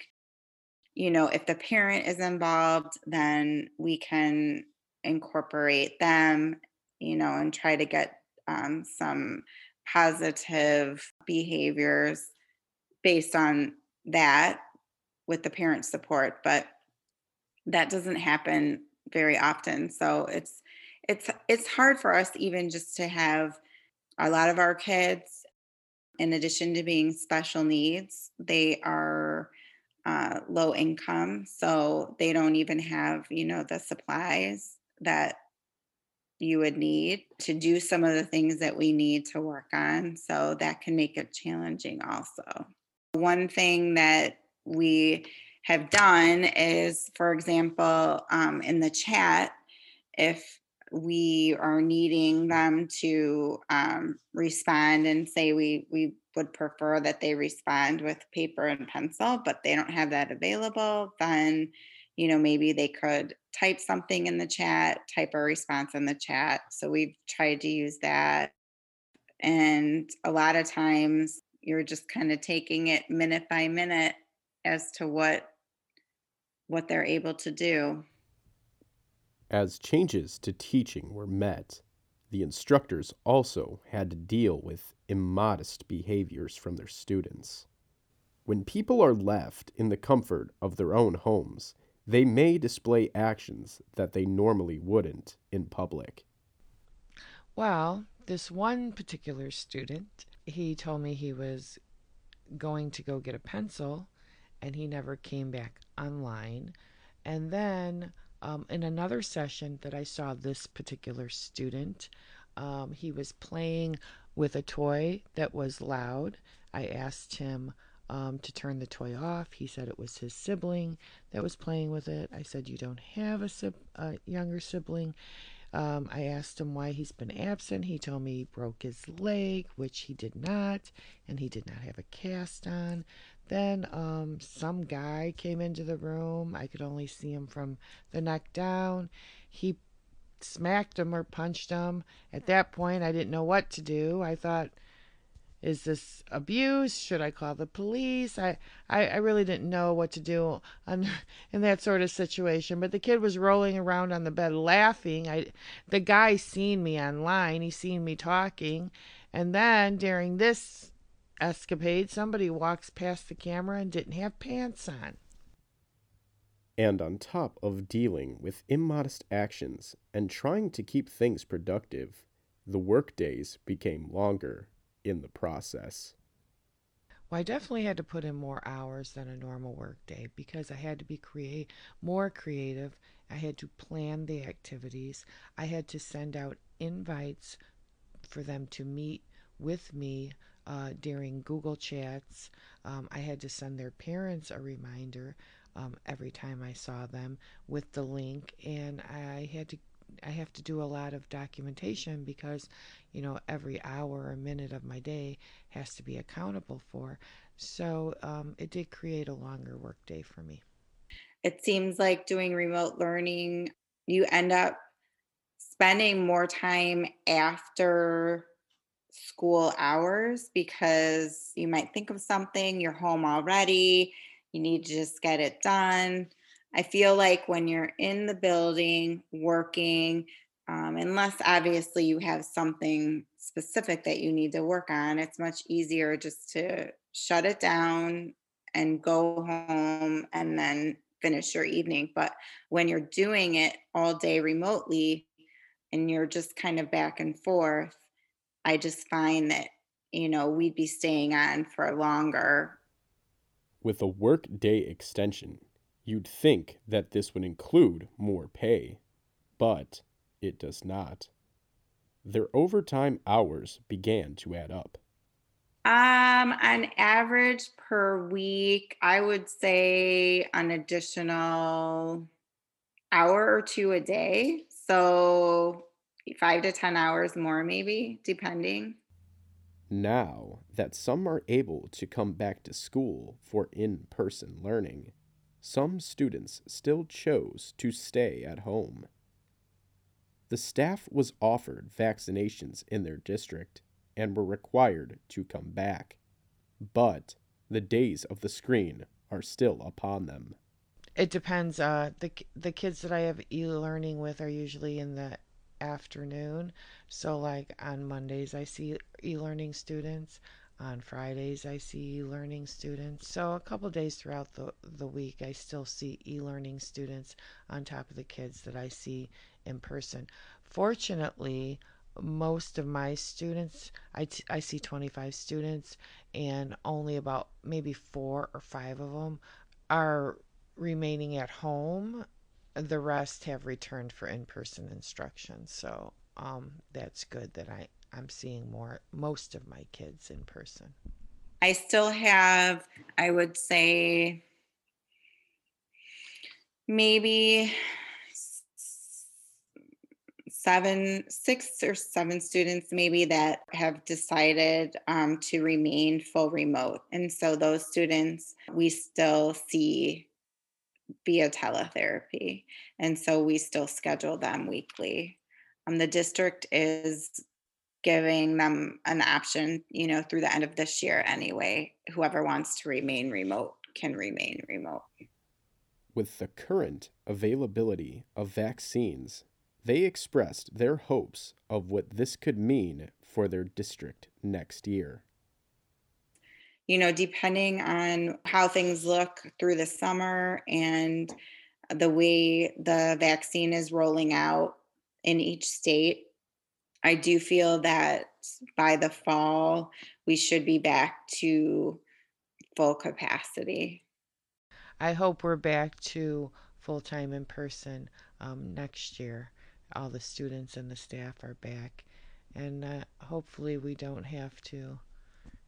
You know, if the parent is involved, then we can incorporate them, you know, and try to get um, some positive behaviors based on that with the parent support. But that doesn't happen very often. So it's it's it's hard for us even just to have a lot of our kids in addition to being special needs they are uh, low income so they don't even have you know the supplies that you would need to do some of the things that we need to work on so that can make it challenging also. One thing that we have done is for example um, in the chat if we are needing them to um, respond and say we we would prefer that they respond with paper and pencil but they don't have that available then you know maybe they could type something in the chat type a response in the chat. So we've tried to use that. And a lot of times you're just kind of taking it minute by minute as to what what they're able to do As changes to teaching were met, the instructors also had to deal with immodest behaviors from their students. When people are left in the comfort of their own homes, they may display actions that they normally wouldn't in public. Well, this one particular student, he told me he was going to go get a pencil and he never came back online. And then um, in another session that I saw this particular student, um, he was playing with a toy that was loud. I asked him um, to turn the toy off. He said it was his sibling that was playing with it. I said, You don't have a, a younger sibling. Um, I asked him why he's been absent. He told me he broke his leg, which he did not, and he did not have a cast on. Then um, some guy came into the room. I could only see him from the neck down. He smacked him or punched him. At that point, I didn't know what to do. I thought, is this abuse? Should I call the police? I, I, I really didn't know what to do under, in that sort of situation. But the kid was rolling around on the bed laughing. I, the guy seen me online. He seen me talking. And then during this escapade, somebody walks past the camera and didn't have pants on. And on top of dealing with immodest actions and trying to keep things productive, the workdays became longer in the process. Well, I definitely had to put in more hours than a normal workday because I had to be create more creative. I had to plan the activities. I had to send out invites for them to meet with me uh, during Google Chats. Um, I had to send their parents a reminder um, every time I saw them with the link, and I had to. I have to do a lot of documentation because, you know, every hour or minute of my day has to be accountable for. So um, it did create a longer workday for me. It seems like doing remote learning, you end up spending more time after school hours because you might think of something, you're home already, you need to just get it done. I feel like when you're in the building working, um, unless obviously you have something specific that you need to work on, it's much easier just to shut it down and go home and then finish your evening. But when you're doing it all day remotely and you're just kind of back and forth, I just find that, you know, we'd be staying on for longer. With a work day extension, you'd think that this would include more pay, but it does not. Their overtime hours began to add up. Um, on average per week, I would say an additional hour or two a day. So five to 10 hours more, maybe, depending. Now that some are able to come back to school for in person learning, some students still chose to stay at home. The staff was offered vaccinations in their district and were required to come back, but the days of the screen are still upon them. It depends. Uh, the the kids that I have e-learning with are usually in the afternoon. So like on Mondays I see e-learning students. On Fridays I see e-learning students. So a couple days throughout the the week I still see e-learning students on top of the kids that I see in person. Fortunately, most of my students, I, t- I see 25 students, and only about maybe four or five of them are remaining at home. The rest have returned for in person instruction. So um, that's good that I, I'm seeing more, most of my kids in person. I still have, I would say, maybe seven, six or seven students maybe that have decided um, to remain full remote. And so those students we still see via teletherapy. And so we still schedule them weekly. Um, the district is giving them an option, you know, through the end of this year anyway. Whoever wants to remain remote can remain remote. With the current availability of vaccines they expressed their hopes of what this could mean for their district next year. You know, depending on how things look through the summer and the way the vaccine is rolling out in each state, I do feel that by the fall, we should be back to full capacity. I hope we're back to full time in person um, next year all the students and the staff are back. And uh, hopefully, we don't have to,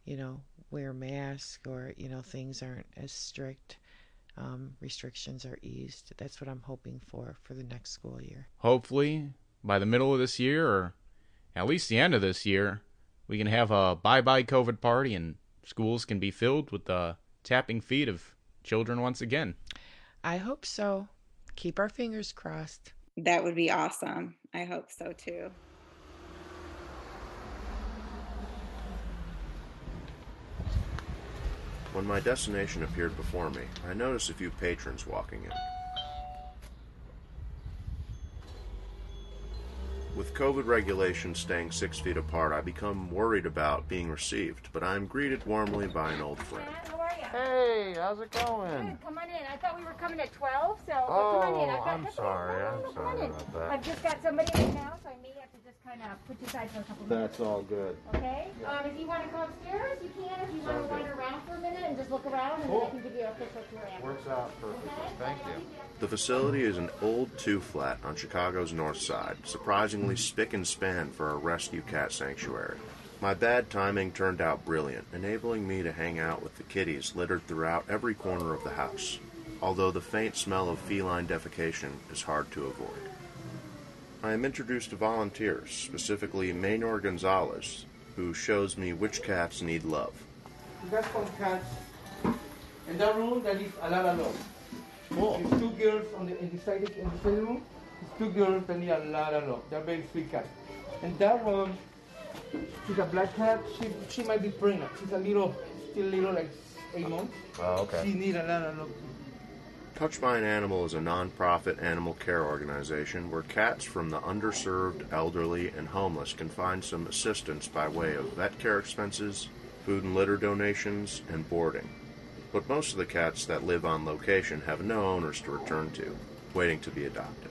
you know, wear masks or, you know, things aren't as strict. Um, restrictions are eased. That's what I'm hoping for for the next school year. Hopefully, by the middle of this year or at least the end of this year, we can have a bye bye COVID party and schools can be filled with the tapping feet of children once again. I hope so. Keep our fingers crossed. That would be awesome. I hope so too. When my destination appeared before me, I noticed a few patrons walking in. With COVID regulations staying six feet apart, I become worried about being received, but I am greeted warmly by an old friend. How are you? Hey, how's it going? Good. Come on in. I thought we were coming at 12, so oh, come on in. I've got, I'm sorry. I'm come sorry on in. about that. I've just got somebody in now, so I may have to just kind of put you aside for a couple minutes. That's all good. Okay? Um, if you want to go upstairs, you can. If you want to wander around for a minute and just look around, and Cool. then I can give you a official tour after. Works out perfectly. Thank you. The facility is an old two flat on Chicago's north side, surprisingly spick and span for a rescue cat sanctuary. My bad timing turned out brilliant, enabling me to hang out with the kitties littered throughout every corner of the house, although the faint smell of feline defecation is hard to avoid. I am introduced to volunteers, specifically Maynor Gonzalez, who shows me which cats need love. Got some cats. In that room, there is a lot of love. Oh. There's two girls on the in the side in the side room. There's two girls that need a lot of love. They're very sweet cats. In that room, she's a black cat. She she might be pregnant. She's a little, still little, like eight months. Oh, oh okay. She need a lot of love. Touched by an Animal is a non-profit animal care organization where cats from the underserved, elderly, and homeless can find some assistance by way of vet care expenses, food and litter donations, and boarding. But most of the cats that live on location have no owners to return to, waiting to be adopted.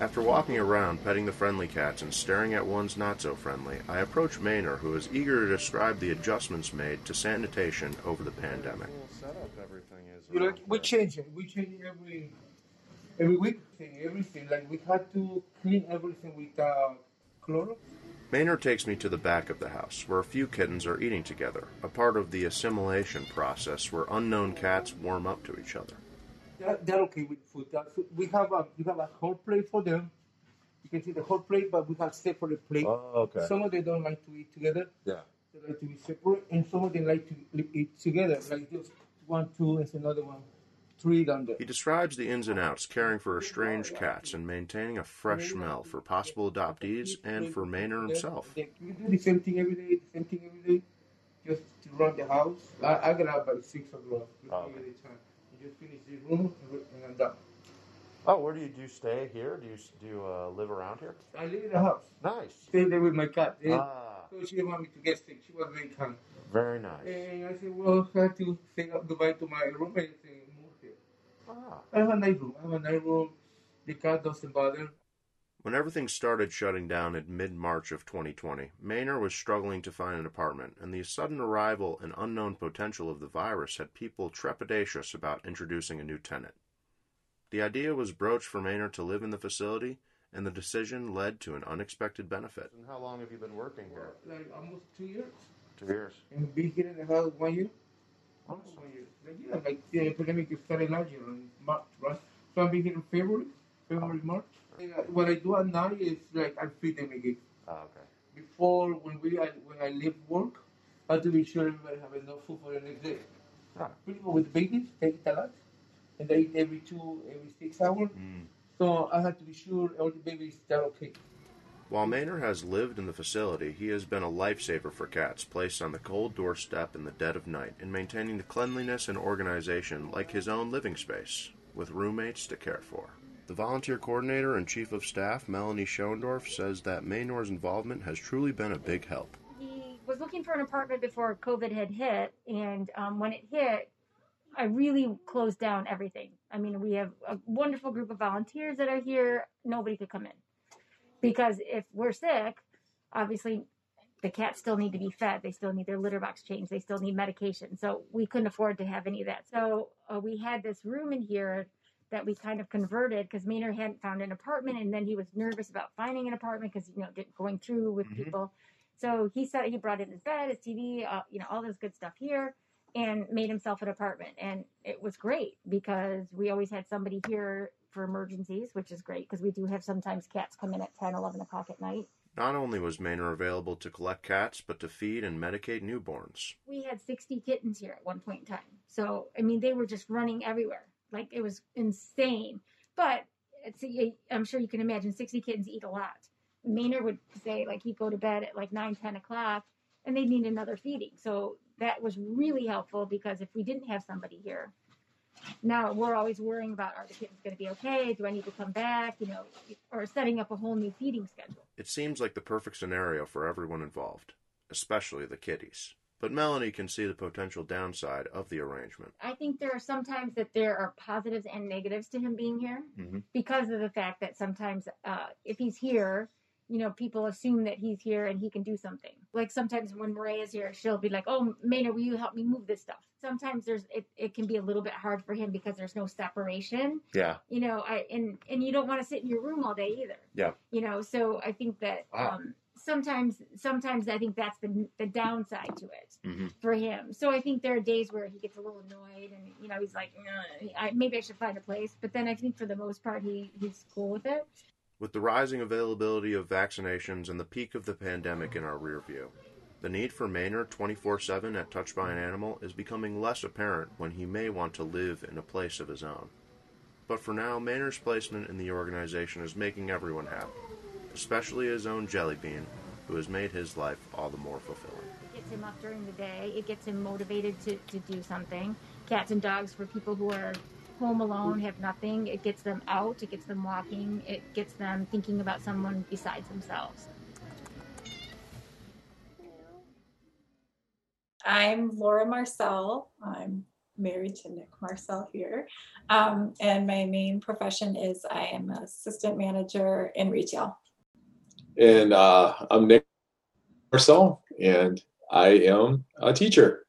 After walking around, petting the friendly cats, and staring at ones not so friendly, I approach Maynor, who is eager to describe the adjustments made to sanitation over the pandemic. Setup everything is. You know, we change it. We change every every week. Everything like we had to clean everything with uh, Clorox. Maynard takes me to the back of the house, where a few kittens are eating together, a part of the assimilation process where unknown cats warm up to each other. They're, they're okay with food. That food- We have a we have a whole plate for them. You can see the whole plate, but we have separate plate. Oh, okay. Some of them don't like to eat together. Yeah. They like to be separate, and some of them like to eat together, like just one, two, and another one, three down there. He describes the ins and outs caring for estranged cats and maintaining a fresh smell for possible adoptees and for Maynard himself. We do the same thing every day, the same thing every day, just to run the house. I, I get up by six o'clock, just Oh. give it a time. You just finish the room, and I'm done. Oh, where do you do you stay here? Do you do you uh, live around here? I live in the house. Nice. Stay there with my cat. eh? Ah. So she didn't want me to get sick. She was very kind. Very nice. And I said, well, I have to say goodbye to my roommate and move here. Ah. I have a nice room. I have a nice room. The cat doesn't bother. When everything started shutting down in mid March of 2020, Maynard was struggling to find an apartment, and the sudden arrival and unknown potential of the virus had people trepidatious about introducing a new tenant. The idea was broached for Maynard to live in the facility, and the decision led to an unexpected benefit. And how long have you been working here? Like almost two years. Two years. And be here in the house one year. Almost one year. Like, yeah, like the epidemic started last year in March, right? So I've been here in February, February, March. And, uh, what I do at night is like I feed them again. Ah, okay. Before, when we I, when I leave work, I have to be sure everybody have enough food for the next day. Ah. People with babies, they eat a lot, and they eat every two, every six hours. So I have to be sure all the babies are okay. While Maynard has lived in the facility, he has been a lifesaver for cats placed on the cold doorstep in the dead of night in maintaining the cleanliness and organization like his own living space, with roommates to care for. The volunteer coordinator and chief of staff, Melanie Schoendorf, says that Maynor's involvement has truly been a big help. He was looking for an apartment before COVID had hit, and um, when it hit, I really closed down everything. I mean, we have a wonderful group of volunteers that are here. Nobody could come in because if we're sick, obviously the cats still need to be fed. They still need their litter box changed. They still need medication. So we couldn't afford to have any of that. So uh, we had this room in here that we kind of converted because Maynard hadn't found an apartment, and then he was nervous about finding an apartment because you know going through with Mhm. people. So he said he brought in his bed, his TV, uh, you know, all this good stuff here, and made himself an apartment. And it was great because we always had somebody here for emergencies, which is great because we do have sometimes cats come in at 10, 11 o'clock at night. Not only was Maynard available to collect cats, but to feed and medicate newborns. we had 60 kittens here at one point in time. So, I mean, they were just running everywhere. Like, it was insane. But I'm sure you can imagine 60 kittens eat a lot. Maynard would say, like, he'd go to bed at like 9, 10 o'clock, and they'd need another feeding. So, that was really helpful because if we didn't have somebody here, now we're always worrying about are the kittens going to be okay? Do I need to come back? You know, or setting up a whole new feeding schedule. It seems like the perfect scenario for everyone involved, especially the kitties. But Melanie can see the potential downside of the arrangement. I think there are sometimes that there are positives and negatives to him being here. Mm-hmm. because of the fact that sometimes uh, if he's here, you know, people assume that he's here and he can do something. Like sometimes when Maria is here, she'll be like, "Oh, Maynard, will you help me move this stuff?" Sometimes there's it, it can be a little bit hard for him because there's no separation. Yeah. You know, I and and you don't want to sit in your room all day either. Yeah. You know, so I think that Wow. um, sometimes sometimes I think that's the the downside to it Mm-hmm. for him. So I think there are days where he gets a little annoyed, and you know he's like, I, maybe I should find a place. But then I think for the most part he he's cool with it. With the rising availability of vaccinations and the peak of the pandemic in our rear view, the need for Maynard 24 7 at Touched by an Animal is becoming less apparent when he may want to live in a place of his own. But for now, Maynard's placement in the organization is making everyone happy, especially his own Jelly Bean, who has made his life all the more fulfilling. It gets him up during the day. It gets him motivated to, to do something. Cats and dogs for people who are home alone, have nothing. It gets them out. It gets them walking. It gets them thinking about someone besides themselves. I'm Laura Marcel. I'm married to Nick Marcel here. Um, and my main profession is I am an assistant manager in retail. And uh, I'm Nick Marcel, and I am a teacher.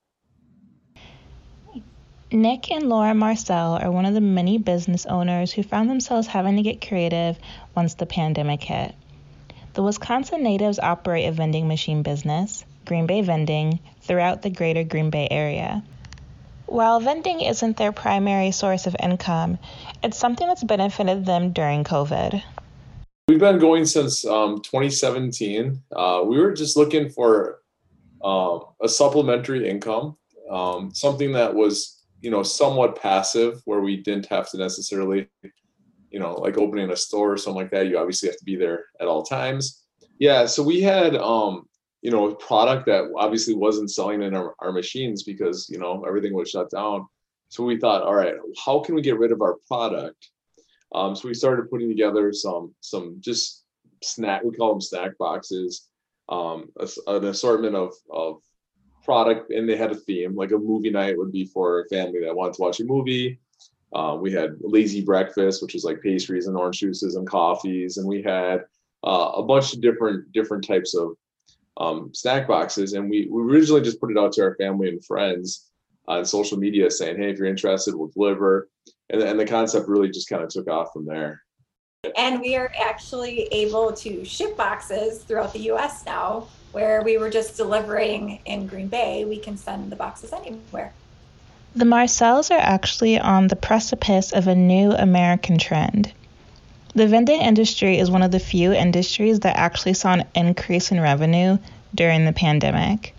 Nick and Laura Marcel are one of the many business owners who found themselves having to get creative once the pandemic hit. The Wisconsin natives operate a vending machine business, Green Bay Vending, throughout the greater Green Bay area. While vending isn't their primary source of income, it's something that's benefited them during COVID. We've been going since um, 2017. Uh, we were just looking for um, a supplementary income, um, something that was, you know, somewhat passive, where we didn't have to necessarily, you know, like opening a store or something like that. You obviously have to be there at all times. Yeah, so we had, um, you know, a product that obviously wasn't selling in our, our machines because you know everything was shut down. So we thought, all right, how can we get rid of our product? Um, so we started putting together some some just snack. We call them snack boxes. Um, a, an assortment of of product, and they had a theme. Like a movie night would be for a family that wanted to watch a movie. Uh, we had lazy breakfast, which was like pastries and orange juices and coffees, and we had uh, a bunch of different different types of um, snack boxes. And we we originally just put it out to our family and friends on social media, saying, "Hey, if you're interested, we'll deliver." And, and the concept really just kind of took off from there. And we are actually able to ship boxes throughout the US now, where we were just delivering in Green Bay. We can send the boxes anywhere. The Marcells are actually on the precipice of a new American trend. The vending industry is one of the few industries that actually saw an increase in revenue during the pandemic.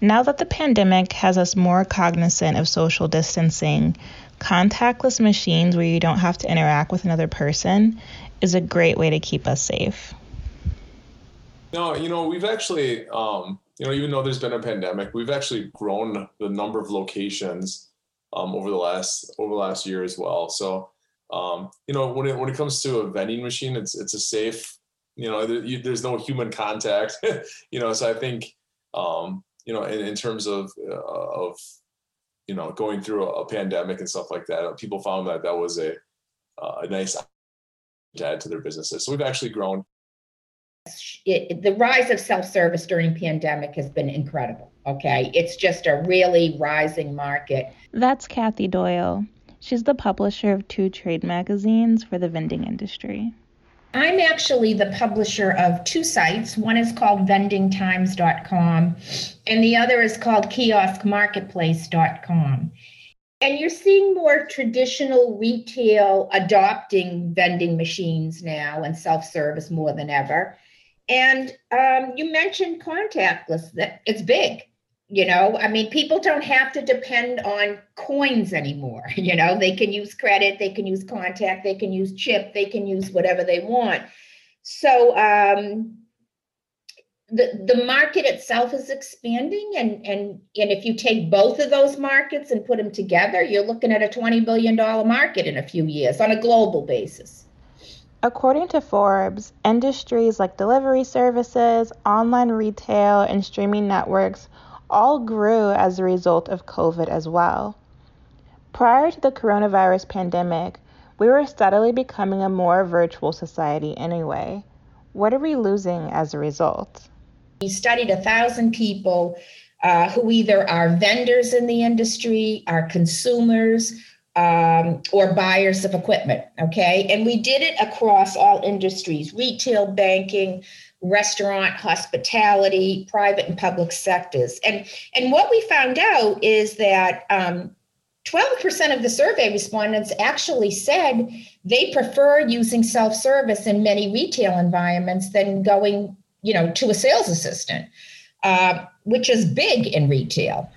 Now that the pandemic has us more cognizant of social distancing, contactless machines where you don't have to interact with another person is a great way to keep us safe. No, you know, we've actually, um, you know, even though there's been a pandemic, we've actually grown the number of locations um, over the last over the last year as well. So, um, you know, when it when it comes to a vending machine, it's it's a safe, you know, there, you, there's no human contact, you know. So I think, um, you know, in, in terms of uh, of you know going through a, a, pandemic and stuff like that people found that that was a uh, a nice to add to their businesses. So we've actually grown. It, the rise of self-service during pandemic has been incredible okay? It's just a really rising market. That's kathy doyle. She's the publisher of two trade magazines for the vending industry I'm actually the publisher of two sites. One is called vendingtimes.com, and the other is called kioskmarketplace.com. And you're seeing more traditional retail adopting vending machines now and self service more than ever. And um, you mentioned contactless, that it's big you know i mean people don't have to depend on coins anymore you know they can use credit they can use contact they can use chip they can use whatever they want. So um, the the market itself is expanding and and and if you take both of those markets and put them together you're looking at a 20 billion dollar market in a few years on a global basis. According to Forbes, industries like delivery services, online retail, and streaming networks all grew as a result of COVID as well. Prior to the coronavirus pandemic, we were steadily becoming a more virtual society anyway. What are we losing as a result? We studied a thousand people uh, who either are vendors in the industry, are consumers, um, or buyers of equipment. Okay. And we did it across all industries retail, banking, restaurant, hospitality, private and public sectors. And, and what we found out is that um, 12% of the survey respondents actually said they prefer using self-service in many retail environments than going, you know, to a sales assistant, uh, which is big in retail.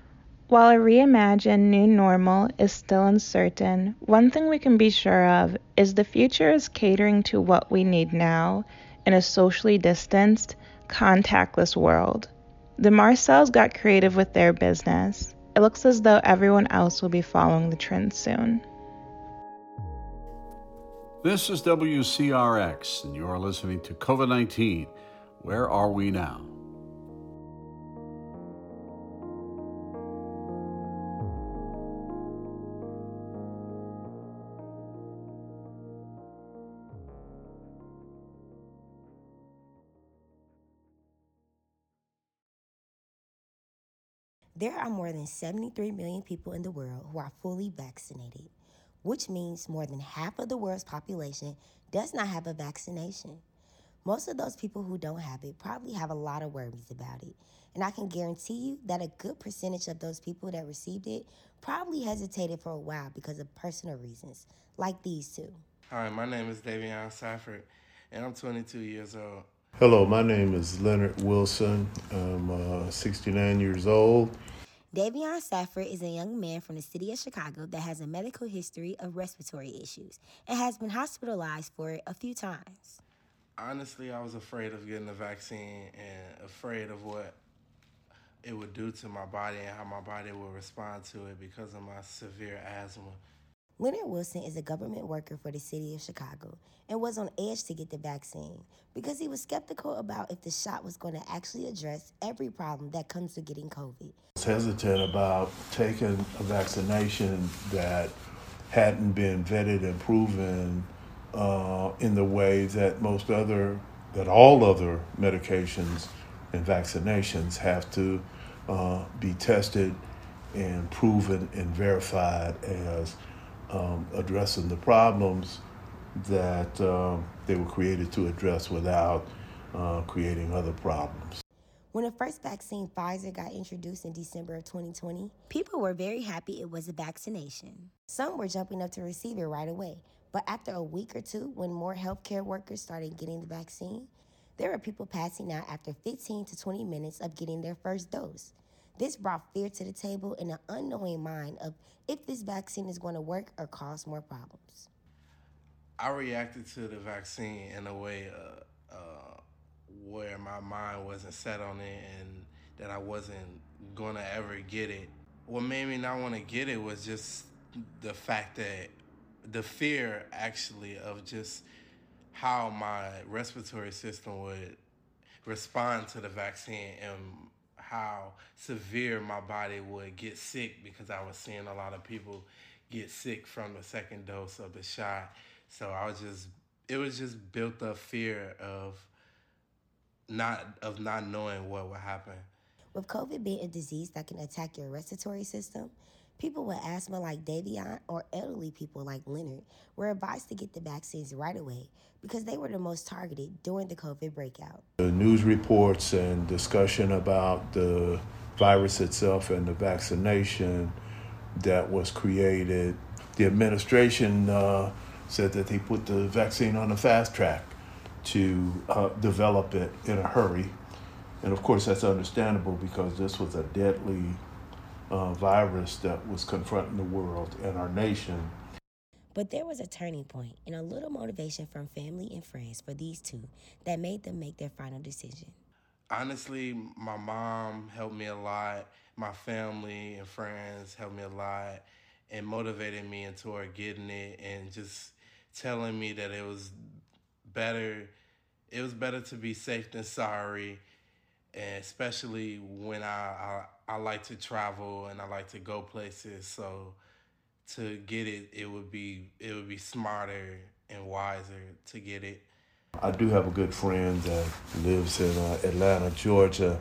While a reimagined new normal is still uncertain, one thing we can be sure of is the future is catering to what we need now in a socially distanced, contactless world. The Marcells got creative with their business. It looks as though everyone else will be following the trend soon. This is WCRX, and you're listening to COVID 19. Where are we now? There are more than 73 million people in the world who are fully vaccinated, which means more than half of the world's population does not have a vaccination. Most of those people who don't have it probably have a lot of worries about it. And I can guarantee you that a good percentage of those people that received it probably hesitated for a while because of personal reasons, like these two. Hi, my name is Davion Safford, and I'm 22 years old. Hello, my name is Leonard Wilson. I'm uh, 69 years old. Davion Safford is a young man from the city of Chicago that has a medical history of respiratory issues and has been hospitalized for it a few times. Honestly, I was afraid of getting the vaccine and afraid of what it would do to my body and how my body would respond to it because of my severe asthma. Leonard Wilson is a government worker for the city of Chicago and was on edge to get the vaccine because he was skeptical about if the shot was going to actually address every problem that comes with getting COVID. I was hesitant about taking a vaccination that hadn't been vetted and proven uh, in the way that most other, that all other medications and vaccinations have to uh, be tested and proven and verified as um, addressing the problems that um, they were created to address without uh, creating other problems. When the first vaccine, Pfizer, got introduced in December of 2020, people were very happy it was a vaccination. Some were jumping up to receive it right away. But after a week or two, when more healthcare workers started getting the vaccine, there were people passing out after 15 to 20 minutes of getting their first dose. This brought fear to the table in an unknowing mind of if this vaccine is going to work or cause more problems. I reacted to the vaccine in a way uh, uh, where my mind wasn't set on it and that I wasn't going to ever get it. What made me not want to get it was just the fact that the fear actually of just how my respiratory system would respond to the vaccine and how severe my body would get sick because I was seeing a lot of people get sick from the second dose of the shot. So I was just it was just built up fear of not of not knowing what would happen. With COVID being a disease that can attack your respiratory system, people with asthma like Davion or elderly people like Leonard were advised to get the vaccines right away because they were the most targeted during the COVID breakout. The news reports and discussion about the virus itself and the vaccination that was created, the administration uh, said that they put the vaccine on a fast track to uh, develop it in a hurry. And of course, that's understandable because this was a deadly uh, virus that was confronting the world and our nation. But there was a turning point and a little motivation from family and friends for these two that made them make their final decision. Honestly, my mom helped me a lot. My family and friends helped me a lot and motivated me into getting it and just telling me that it was better it was better to be safe than sorry and especially when I, I I like to travel and I like to go places so to get it it would be it would be smarter and wiser to get it I do have a good friend that lives in uh, Atlanta, Georgia,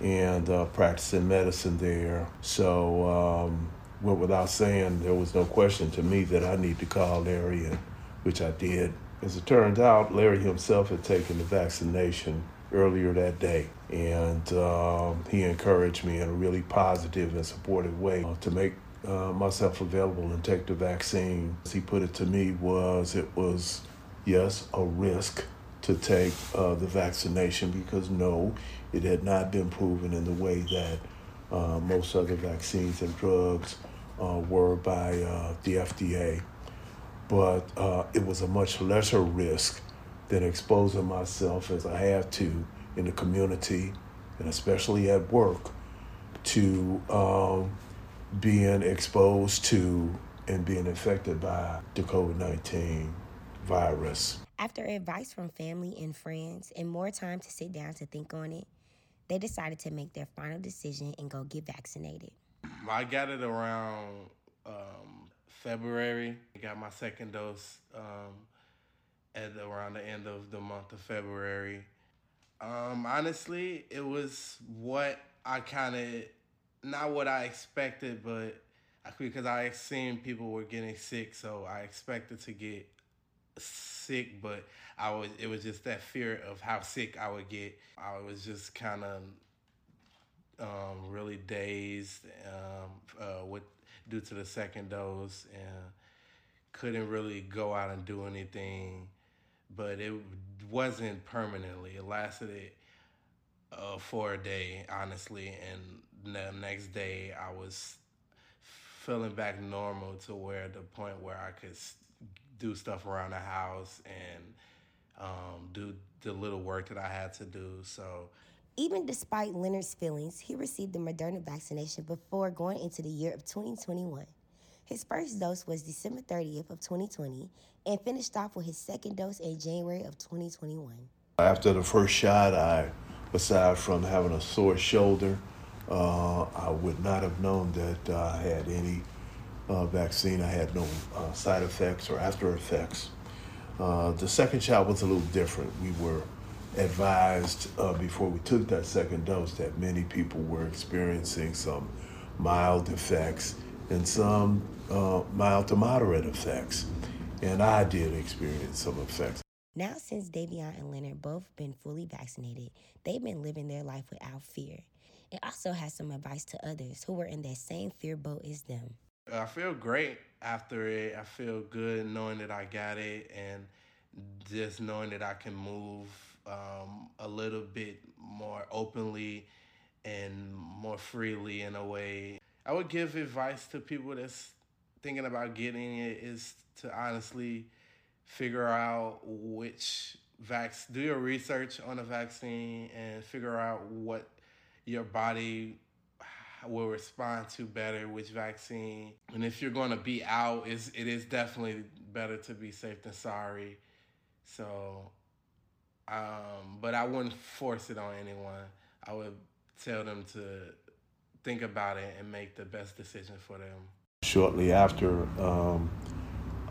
and uh, practicing medicine there. So, um, without saying, there was no question to me that I need to call Larry, and, which I did. As it turned out, Larry himself had taken the vaccination earlier that day, and um, he encouraged me in a really positive and supportive way uh, to make uh, myself available and take the vaccine. As he put it to me, was it was yes a risk to take uh, the vaccination because no, it had not been proven in the way that uh, most other vaccines and drugs uh, were by uh, the FDA. But uh, it was a much lesser risk than exposing myself as I have to in the community and especially at work to um, being exposed to and being infected by the COVID 19 virus. After advice from family and friends and more time to sit down to think on it, they decided to make their final decision and go get vaccinated. I got it around um, February. I got my second dose um, at around the end of the month of February. Um, honestly, it was what I kind of, not what I expected, but because I seen people were getting sick, so I expected to get sick, but I was it was just that fear of how sick I would get. I was just kind of um, really dazed um, uh, with due to the second dose and couldn't really go out and do anything but it wasn't permanently. It lasted uh, for a day, honestly, and the next day I was feeling back normal to where the point where I could do stuff around the house and um, do the little work that I had to do. So. Even despite Leonard's feelings, he received the Moderna vaccination before going into the year of 2021. His first dose was December 30th of 2020 and finished off with his second dose in January of 2021. After the first shot, I, aside from having a sore shoulder, uh, I would not have known that uh, I had any uh, vaccine. I had no uh, side effects or after effects. Uh, the second shot was a little different. We were advised uh, before we took that second dose that many people were experiencing some mild effects and some mild to moderate effects. And I did experience some effects. Now, since Davion and Leonard both been fully vaccinated, they've been living their life without fear. It also has some advice to others who were in that same fear boat as them. I feel great after it. I feel good knowing that I got it and just knowing that I can move um, a little bit more openly and more freely in a way. I would give advice to people that's thinking about getting it is to honestly figure out which vac do your research on a vaccine and figure out what your body will respond to better which vaccine. And if you're going to be out is it is definitely better to be safe than sorry. So um, but i wouldn't force it on anyone. I would tell them to think about it and make the best decision for them shortly after um,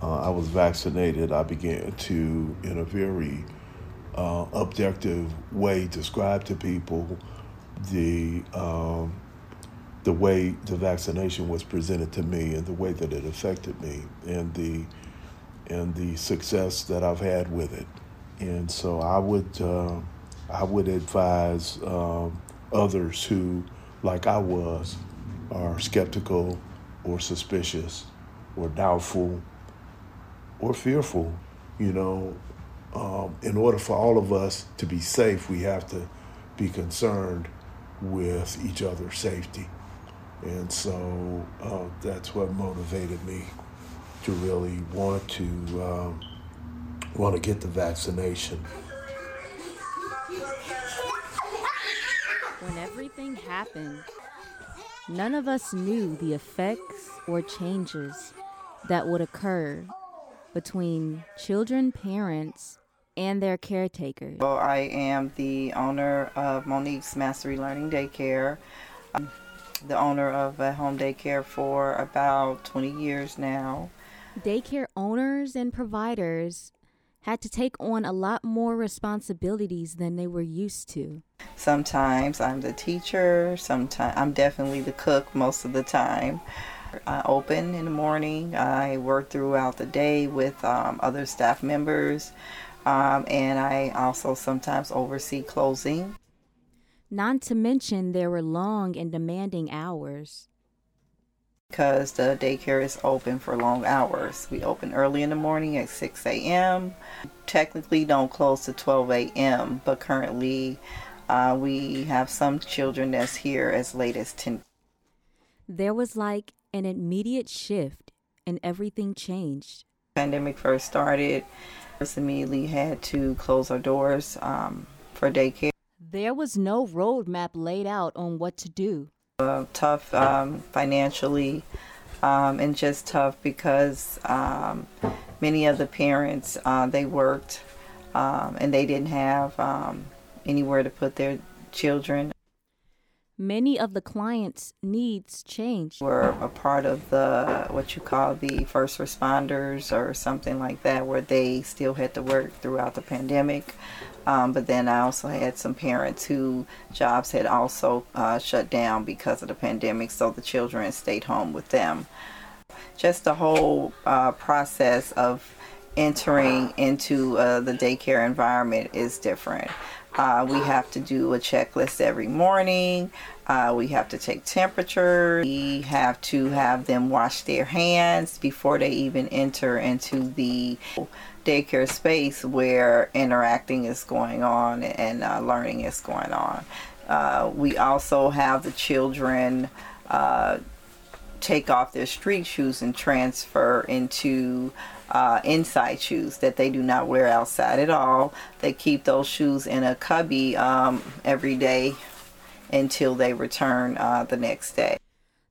uh, I was vaccinated, I began to, in a very uh, objective way, describe to people the um, the way the vaccination was presented to me and the way that it affected me and the and the success that I've had with it. And so I would uh, I would advise um, others who, like I was, are skeptical or suspicious or doubtful or fearful. You know, um, in order for all of us to be safe, we have to be concerned with each other's safety. And so uh, that's what motivated me to really want to um, want to get the vaccination. When everything happened, none of us knew the effects or changes that would occur between children, parents, and their caretakers. So I am the owner of Monique's Mastery Learning Daycare. I'm the owner of a home daycare for about 20 years now. Daycare owners and providers had to take on a lot more responsibilities than they were used to. Sometimes I'm the teacher, sometimes I'm definitely the cook most of the time. I open in the morning. I work throughout the day with um, other staff members, um, and I also sometimes oversee closing. Not to mention, there were long and demanding hours. Because the daycare is open for long hours. We open early in the morning at 6 a.m. Technically, don't close to 12 a.m., but currently, uh, we have some children that's here as late as 10. There was like an immediate shift and everything changed. Pandemic first started, us immediately had to close our doors um, for daycare. There was no roadmap laid out on what to do. Uh, tough um, financially, um, and just tough because um, many of the parents uh, they worked um, and they didn't have um, anywhere to put their children many of the clients' needs changed. We're a part of the what you call the first responders or something like that, where they still had to work throughout the pandemic. Um, but then I also had some parents who jobs had also uh, shut down because of the pandemic, so the children stayed home with them. Just the whole uh, process of entering into uh, the daycare environment is different. Uh, we have to do a checklist every morning. Uh, we have to take temperature. We have to have them wash their hands before they even enter into the daycare space where interacting is going on and uh, learning is going on. Uh, we also have the children uh, take off their street shoes and transfer into uh, inside shoes that they do not wear outside at all. They keep those shoes in a cubby um, every day until they return uh, the next day.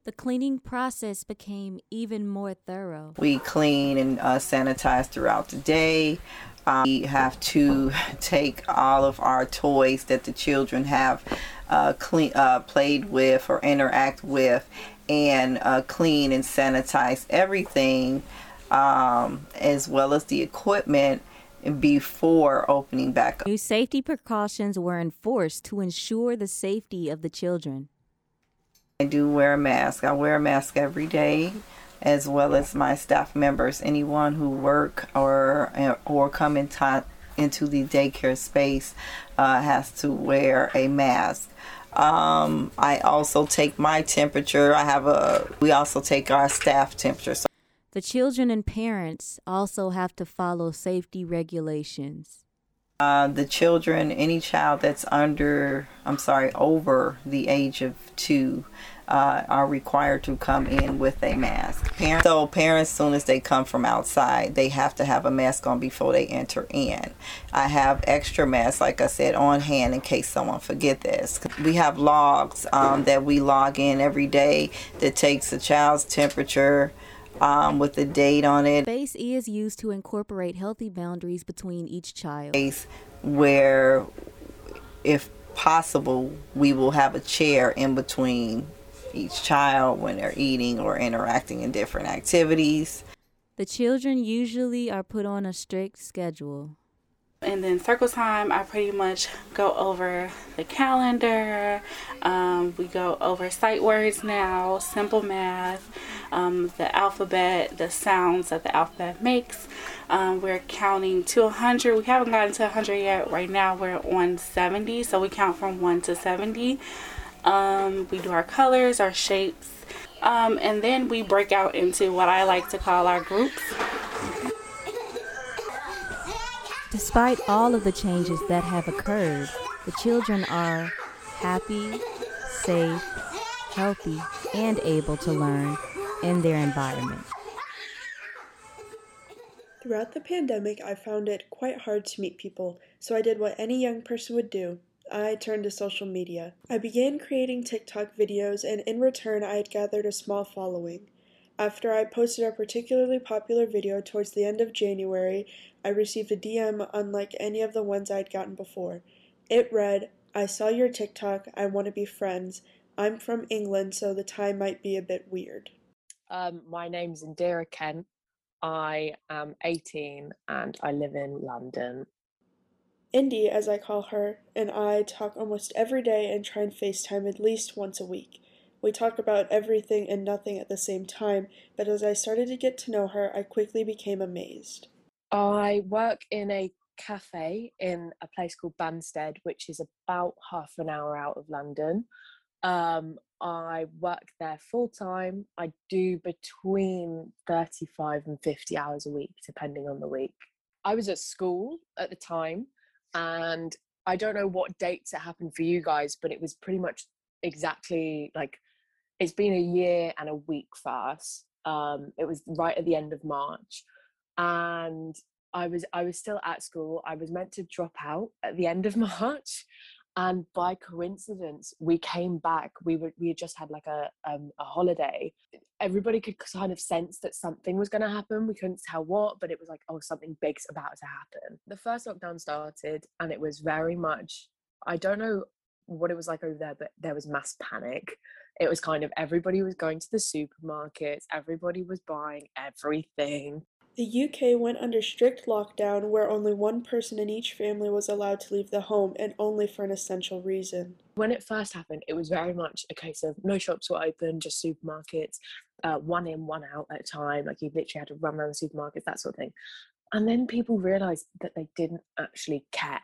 The cleaning process became even more thorough. We clean and uh, sanitize throughout the day. Um, we have to take all of our toys that the children have uh, clean, uh, played with or interact with and uh, clean and sanitize everything um, as well as the equipment before opening back up. New safety precautions were enforced to ensure the safety of the children. I do wear a mask. I wear a mask every day, as well as my staff members. Anyone who work or or come in t- into the daycare space uh, has to wear a mask. Um, I also take my temperature. I have a. We also take our staff temperature. So the children and parents also have to follow safety regulations. Uh, the children, any child that's under, I'm sorry, over the age of two, uh, are required to come in with a mask. Parents, so parents, soon as they come from outside, they have to have a mask on before they enter in. I have extra masks, like I said, on hand in case someone forget this. We have logs um, that we log in every day that takes a child's temperature. Um, with the date on it. Space is used to incorporate healthy boundaries between each child. Where, if possible, we will have a chair in between each child when they're eating or interacting in different activities. The children usually are put on a strict schedule. And then circle time, I pretty much go over the calendar. Um, we go over sight words now, simple math, um, the alphabet, the sounds that the alphabet makes. Um, we're counting to 100. We haven't gotten to 100 yet. Right now we're on 70, so we count from 1 to 70. Um, we do our colors, our shapes, um, and then we break out into what I like to call our groups. Despite all of the changes that have occurred, the children are happy, safe, healthy, and able to learn in their environment. Throughout the pandemic, I found it quite hard to meet people, so I did what any young person would do I turned to social media. I began creating TikTok videos, and in return, I had gathered a small following. After I posted a particularly popular video towards the end of January, I received a DM unlike any of the ones I'd gotten before. It read, I saw your TikTok, I want to be friends. I'm from England, so the time might be a bit weird. Um, my name's Indira Kent. I am 18 and I live in London. Indy, as I call her, and I talk almost every day and try and FaceTime at least once a week. We talk about everything and nothing at the same time, but as I started to get to know her, I quickly became amazed. I work in a cafe in a place called Banstead, which is about half an hour out of London. Um, I work there full time. I do between 35 and 50 hours a week, depending on the week. I was at school at the time and I don't know what dates it happened for you guys, but it was pretty much exactly like it's been a year and a week for us. Um, it was right at the end of March, and I was I was still at school. I was meant to drop out at the end of March, and by coincidence we came back we were we had just had like a um, a holiday. Everybody could kind of sense that something was going to happen we couldn't tell what but it was like oh something big's about to happen. The first lockdown started and it was very much i don't know what it was like over there but there was mass panic. It was kind of everybody was going to the supermarkets everybody was buying everything the UK went under strict lockdown where only one person in each family was allowed to leave the home and only for an essential reason. When it first happened, it was very much a case of no shops were open, just supermarkets, uh, one in, one out at a time. Like you literally had to run around the supermarkets, that sort of thing. And then people realized that they didn't actually care,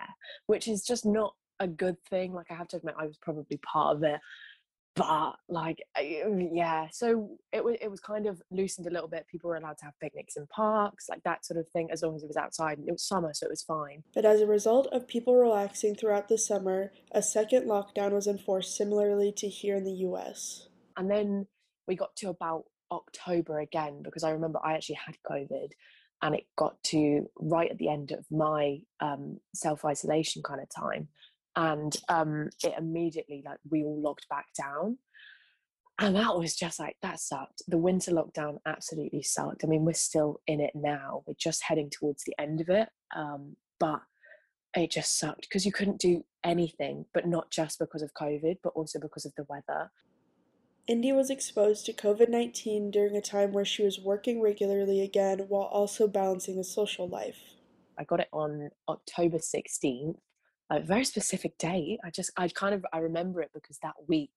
which is just not a good thing. Like I have to admit, I was probably part of it. But like yeah so it was it was kind of loosened a little bit people were allowed to have picnics in parks like that sort of thing as long as it was outside it was summer so it was fine. But as a result of people relaxing throughout the summer a second lockdown was enforced similarly to here in the US and then we got to about October again because I remember I actually had COVID and it got to right at the end of my um, self isolation kind of time and um, it immediately like we all locked back down. And that was just like that sucked. The winter lockdown absolutely sucked. I mean we're still in it now. We're just heading towards the end of it um, but it just sucked because you couldn't do anything but not just because of covid but also because of the weather. Indy was exposed to COVID 19 during a time where she was working regularly again while also balancing a social life. I got it on October 16th a very specific date. I just, I kind of, I remember it because that week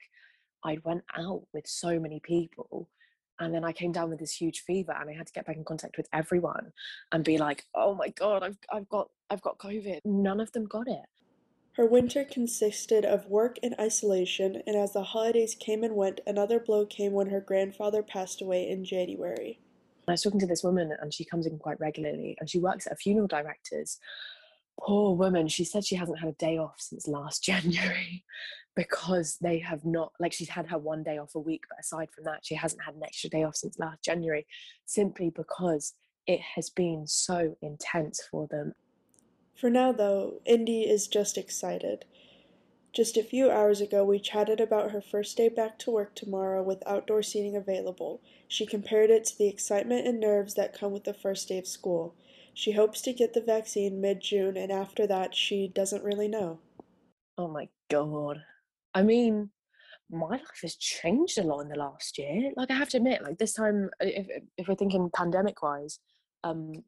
I went out with so many people and then I came down with this huge fever and I had to get back in contact with everyone and be like, oh my God, I've, I've got, I've got COVID. None of them got it. Her winter consisted of work and isolation, and as the holidays came and went, another blow came when her grandfather passed away in January. I was talking to this woman, and she comes in quite regularly, and she works at a funeral director's poor woman she said she hasn't had a day off since last january because they have not like she's had her one day off a week but aside from that she hasn't had an extra day off since last january simply because it has been so intense for them for now though indy is just excited just a few hours ago, we chatted about her first day back to work tomorrow with outdoor seating available. She compared it to the excitement and nerves that come with the first day of school. She hopes to get the vaccine mid June, and after that, she doesn't really know. Oh my god. I mean, my life has changed a lot in the last year. Like I have to admit, like this time, uh, if if we're thinking pandemic wise, um,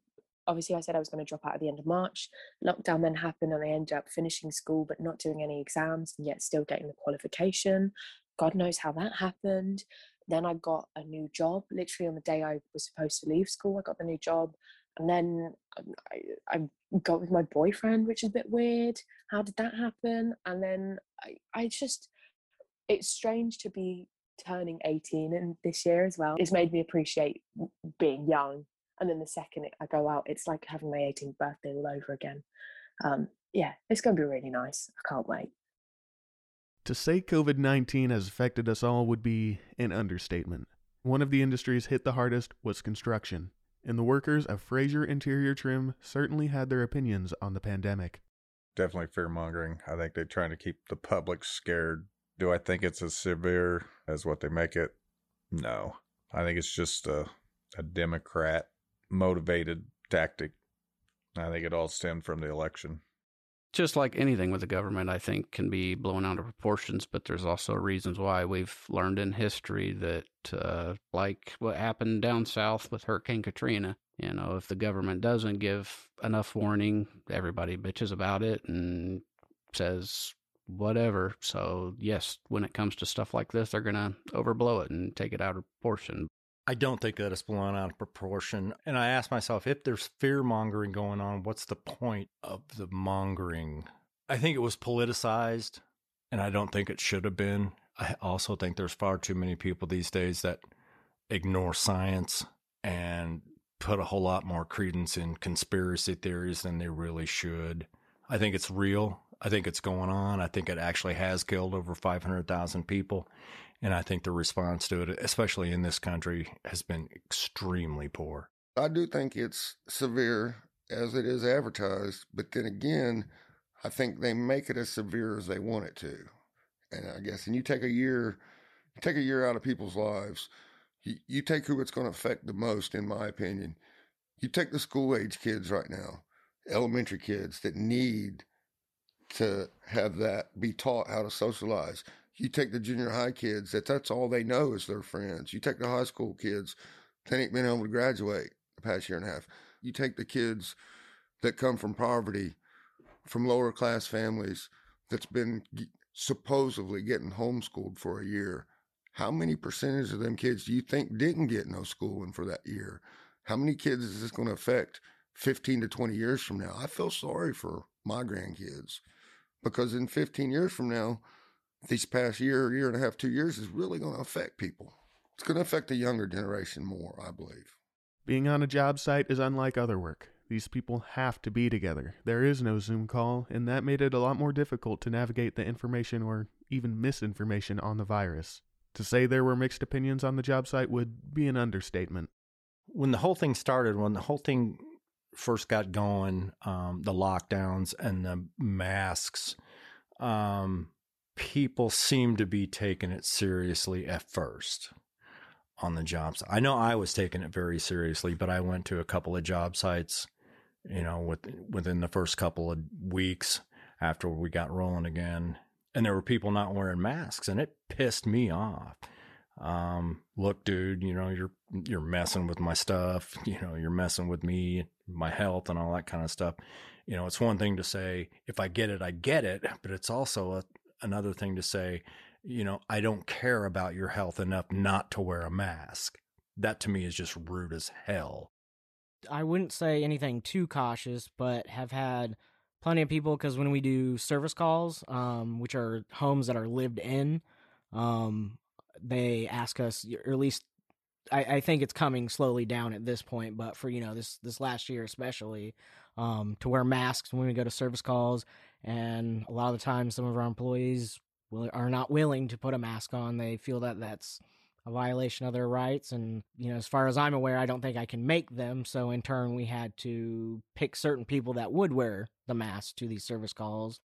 obviously I said I was going to drop out at the end of March. Lockdown then happened, and I ended up finishing school but not doing any exams, and yet still getting the qualification. God knows how that happened. Then I got a new job. Literally on the day I was supposed to leave school, I got the new job and then um, I, I got with my boyfriend, which is a bit weird. How did that happen? And then I, I just, it's strange to be turning 18 in this year as well. It's made me appreciate being young. And then the second I go out, it's like having my 18th birthday all over again. Um, yeah, it's going to be really nice. I can't wait. To say COVID 19 has affected us all would be an understatement. One of the industries hit the hardest was construction and the workers of Fraser Interior Trim certainly had their opinions on the pandemic. Definitely fear mongering. I think they're trying to keep the public scared. Do I think it's as severe as what they make it? No. I think it's just a, a Democrat motivated tactic. I think it all stemmed from the election just like anything with the government, I think can be blown out of proportions. But there's also reasons why we've learned in history that, uh, like what happened down south with Hurricane Katrina, you know, if the government doesn't give enough warning, everybody bitches about it and says whatever. So yes, when it comes to stuff like this, they're gonna overblow it and take it out of proportion. I don't think that it's blown out of proportion. And I ask myself, if there's fear mongering going on, what's the point of the mongering? I think it was politicized, and I don't think it should have been. I also think there's far too many people these days that ignore science and put a whole lot more credence in conspiracy theories than they really should. I think it's real. I think it's going on. I think it actually has killed over 500,000 people. And I think the response to it, especially in this country, has been extremely poor. I do think it's severe as it is advertised, but then again, I think they make it as severe as they want it to. And I guess, and you take a year, take a year out of people's lives, you, you take who it's going to affect the most, in my opinion. You take the school age kids right now, elementary kids that need to have that be taught how to socialize. You take the junior high kids that that's all they know is their friends. You take the high school kids they ain't been able to graduate the past year and a half. You take the kids that come from poverty, from lower class families that's been supposedly getting homeschooled for a year. How many percentage of them kids do you think didn't get no schooling for that year? How many kids is this going to affect 15 to 20 years from now? I feel sorry for my grandkids because in 15 years from now, these past year, year and a half, two years is really going to affect people. It's going to affect the younger generation more, I believe. Being on a job site is unlike other work. These people have to be together. There is no Zoom call, and that made it a lot more difficult to navigate the information or even misinformation on the virus. To say there were mixed opinions on the job site would be an understatement. When the whole thing started, when the whole thing first got going, um, the lockdowns and the masks, um, people seemed to be taking it seriously at first on the jobs. I know I was taking it very seriously, but I went to a couple of job sites, you know, with, within the first couple of weeks after we got rolling again. And there were people not wearing masks and it pissed me off. Um, look, dude, you know, you're, you're messing with my stuff. You know, you're messing with me, my health and all that kind of stuff. You know, it's one thing to say, if I get it, I get it, but it's also a, another thing to say, you know, I don't care about your health enough not to wear a mask. That to me is just rude as hell. I wouldn't say anything too cautious, but have had plenty of people because when we do service calls, um, which are homes that are lived in, um, they ask us, or at least I, I, think it's coming slowly down at this point, but for you know this this last year especially, um, to wear masks when we go to service calls, and a lot of the time some of our employees will, are not willing to put a mask on. They feel that that's a violation of their rights. And, you know, as far as I'm aware, I don't think I can make them. So in turn, we had to pick certain people that would wear the mask to these service calls.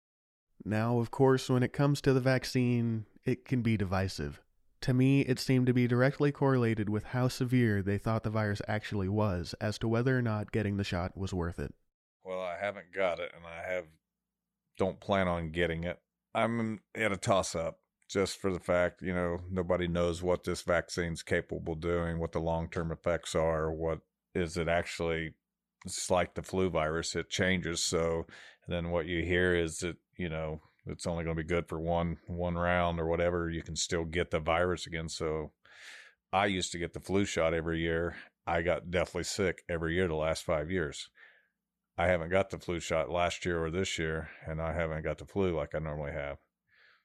Now, of course, when it comes to the vaccine, it can be divisive. To me, it seemed to be directly correlated with how severe they thought the virus actually was as to whether or not getting the shot was worth it. Well, I haven't got it and I have don't plan on getting it. I'm at a toss up just for the fact, you know, nobody knows what this vaccine's capable of doing, what the long term effects are, what is it actually it's like the flu virus, it changes. So then what you hear is that, you know, it's only going to be good for one one round or whatever. You can still get the virus again. So I used to get the flu shot every year. I got deathly sick every year the last five years. I haven't got the flu shot last year or this year, and I haven't got the flu like I normally have.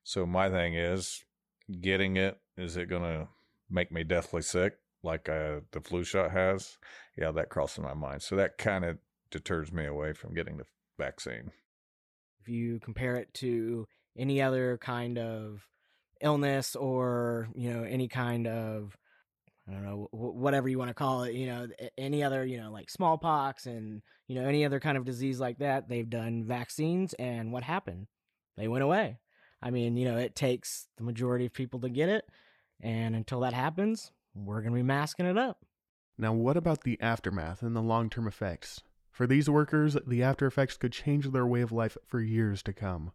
So my thing is, getting it is it going to make me deathly sick like uh, the flu shot has? Yeah, that crosses my mind. So that kind of deters me away from getting the vaccine. If you compare it to any other kind of illness or you know any kind of I don't know whatever you want to call it, you know, any other, you know, like smallpox and you know any other kind of disease like that, they've done vaccines and what happened? They went away. I mean, you know, it takes the majority of people to get it. And until that happens, we're going to be masking it up. Now, what about the aftermath and the long term effects? For these workers, the after effects could change their way of life for years to come.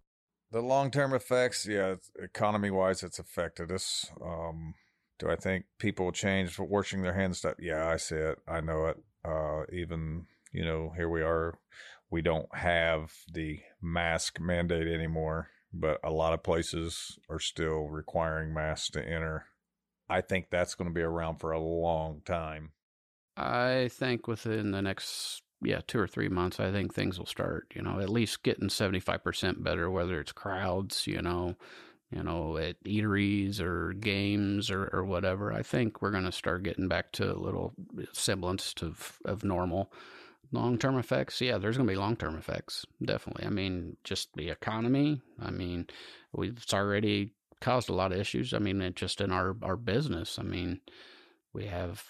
The long term effects, yeah, economy wise, it's affected us. Um, do I think people change for washing their hands? Stuff? Yeah, I see it. I know it. Uh, even, you know, here we are. We don't have the mask mandate anymore but a lot of places are still requiring masks to enter. I think that's going to be around for a long time. I think within the next yeah, two or three months, I think things will start, you know, at least getting 75% better, whether it's crowds, you know, you know, at eateries or games or, or whatever. I think we're going to start getting back to a little semblance of, of normal. Long term effects yeah there's going to be long term effects definitely. I mean just the economy i mean we've it's already caused a lot of issues. I mean just in our our business i mean we have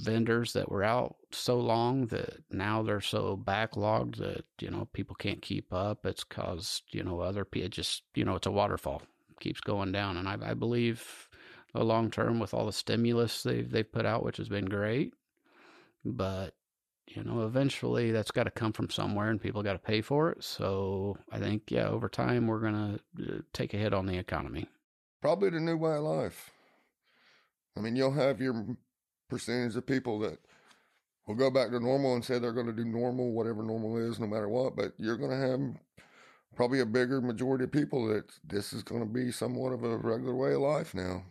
vendors that were out so long that now they're so backlogged that you know people can't keep up. It's caused you know other people just you know it's a waterfall keeps going down and i, I believe a long term with all the stimulus they've they've put out which has been great but you know, eventually that's got to come from somewhere and people got to pay for it. So I think, yeah, over time we're to uh, take a hit on the economy. Probably the new way of life. I mean, you'll have your percentage of people that will go back to normal and say they're going to do normal, whatever normal is, no matter what. But you're going to have probably a bigger majority of people that this is going to be somewhat of a regular way of life now.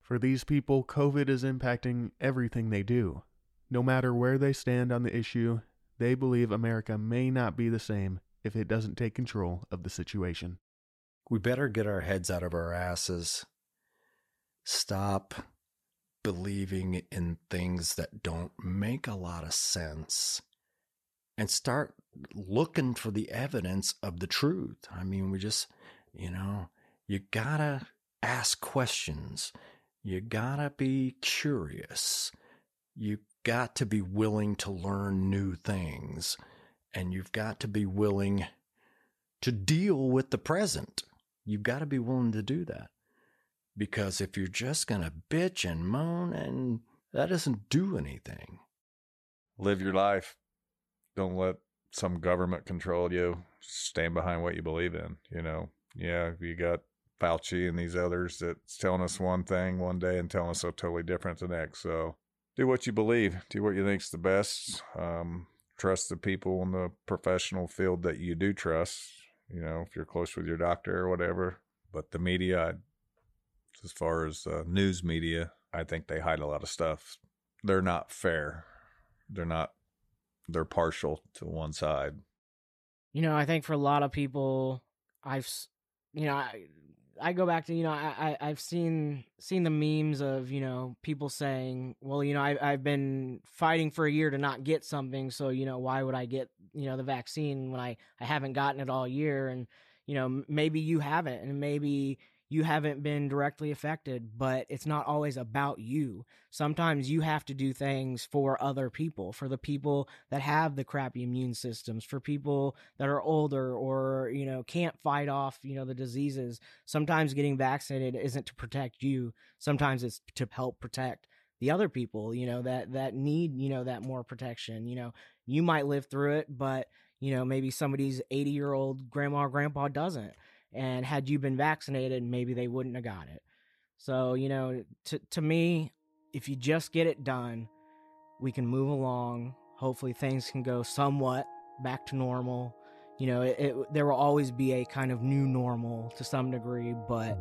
For these people, COVID is impacting everything they do. No matter where they stand on the issue, they believe America may not be the same if it doesn't take control of the situation. we better get our heads out of our asses. Stop believing in things that don't make a lot of sense and start looking for the evidence of the truth. I mean, we just, you know, you gotta ask questions. You gotta be curious. You got to be willing to learn new things. And you've got to be willing to deal with the present. You've got to be willing to do that. Because if you're just going to bitch and moan, and that doesn't do anything. Live your life. Don't let some government control you. Stand behind what you believe in. You know, yeah, you got Fauci and these others that's telling us one thing one day and telling us so totally different the next. So do what you believe. Do what you think's the best. Um, trust the people in the professional field that you do trust. You know, if you're close with your doctor or whatever. But the media, as far as uh, news media, I think they hide a lot of stuff. They're not fair. They're not. They're partial to one side. You know, I think for a lot of people, I've, you know, I, I go back to you know I, I have seen seen the memes of you know people saying well you know I I've been fighting for a year to not get something so you know why would I get you know the vaccine when I I haven't gotten it all year and you know maybe you haven't and maybe you haven't been directly affected, but it's not always about you. Sometimes you have to do things for other people, for the people that have the crappy immune systems, for people that are older or, you know, can't fight off, you know, the diseases. Sometimes getting vaccinated isn't to protect you. Sometimes it's to help protect the other people, you know, that that need, you know, that more protection. You know, you might live through it, but you know, maybe somebody's 80 year old grandma or grandpa doesn't and had you been vaccinated maybe they wouldn't have got it. So you know to, to me if you just get it done we can move along. Hopefully things can go somewhat back to normal. You know it, it, there will always be a kind of new normal to some degree but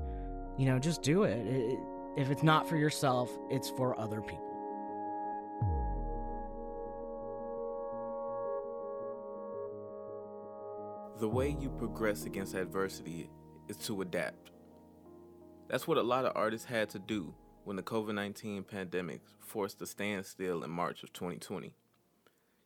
you know just do it. it if it's not for yourself it's for other people The way you progress against adversity is to adapt. That's what a lot of artists had to do when the COVID 19 pandemic forced a standstill in March of 2020.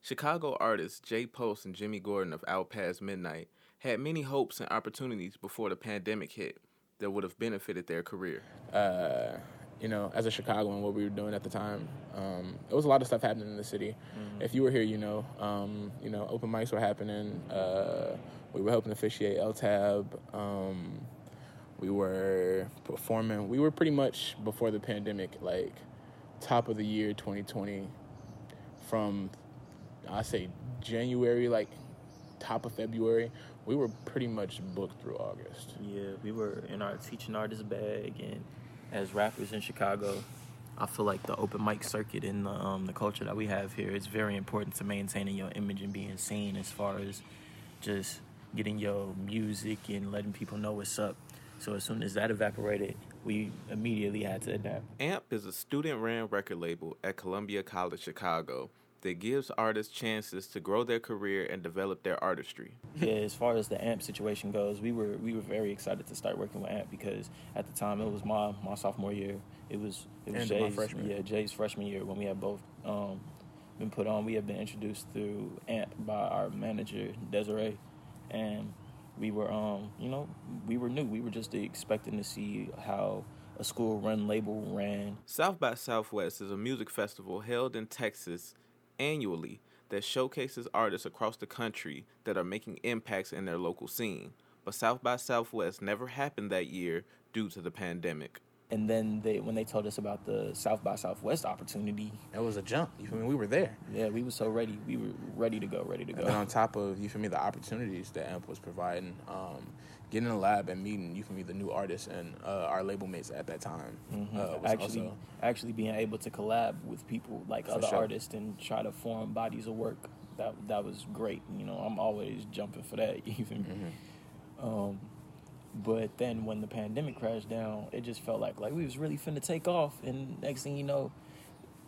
Chicago artists Jay Post and Jimmy Gordon of Out Past Midnight had many hopes and opportunities before the pandemic hit that would have benefited their career. Uh, you know, as a Chicagoan, what we were doing at the time, um, it was a lot of stuff happening in the city. Mm-hmm. If you were here, you know, um, you know, open mics were happening. Uh, we were helping officiate LTAB. Um, we were performing. We were pretty much before the pandemic, like top of the year 2020, from I say January, like top of February. We were pretty much booked through August. Yeah, we were in our teaching artist bag, and as rappers in Chicago, I feel like the open mic circuit and the, um, the culture that we have here is very important to maintaining your image and being seen as far as just getting your music and letting people know what's up. So as soon as that evaporated, we immediately had to adapt. AMP is a student ran record label at Columbia College Chicago that gives artists chances to grow their career and develop their artistry. yeah, as far as the AMP situation goes, we were we were very excited to start working with AMP because at the time it was my my sophomore year. It was it was Jay's freshman. yeah Jay's freshman year when we had both um, been put on. We had been introduced through AMP by our manager Desiree and we were um you know we were new we were just expecting to see how a school run label ran south by southwest is a music festival held in texas annually that showcases artists across the country that are making impacts in their local scene but south by southwest never happened that year due to the pandemic and then they when they told us about the South by Southwest opportunity, that was a jump. You feel me? We were there. Yeah, we were so ready. We were ready to go, ready to go. And on top of you feel me, the opportunities that AMP was providing, um, getting in the lab and meeting you can me, the new artists and uh, our label mates at that time. Mm-hmm. Uh, actually, also... actually being able to collab with people like other sure. artists and try to form bodies of work. That that was great. You know, I'm always jumping for that. Even. Mm-hmm. Um, but then when the pandemic crashed down, it just felt like like we was really finna take off, and next thing you know,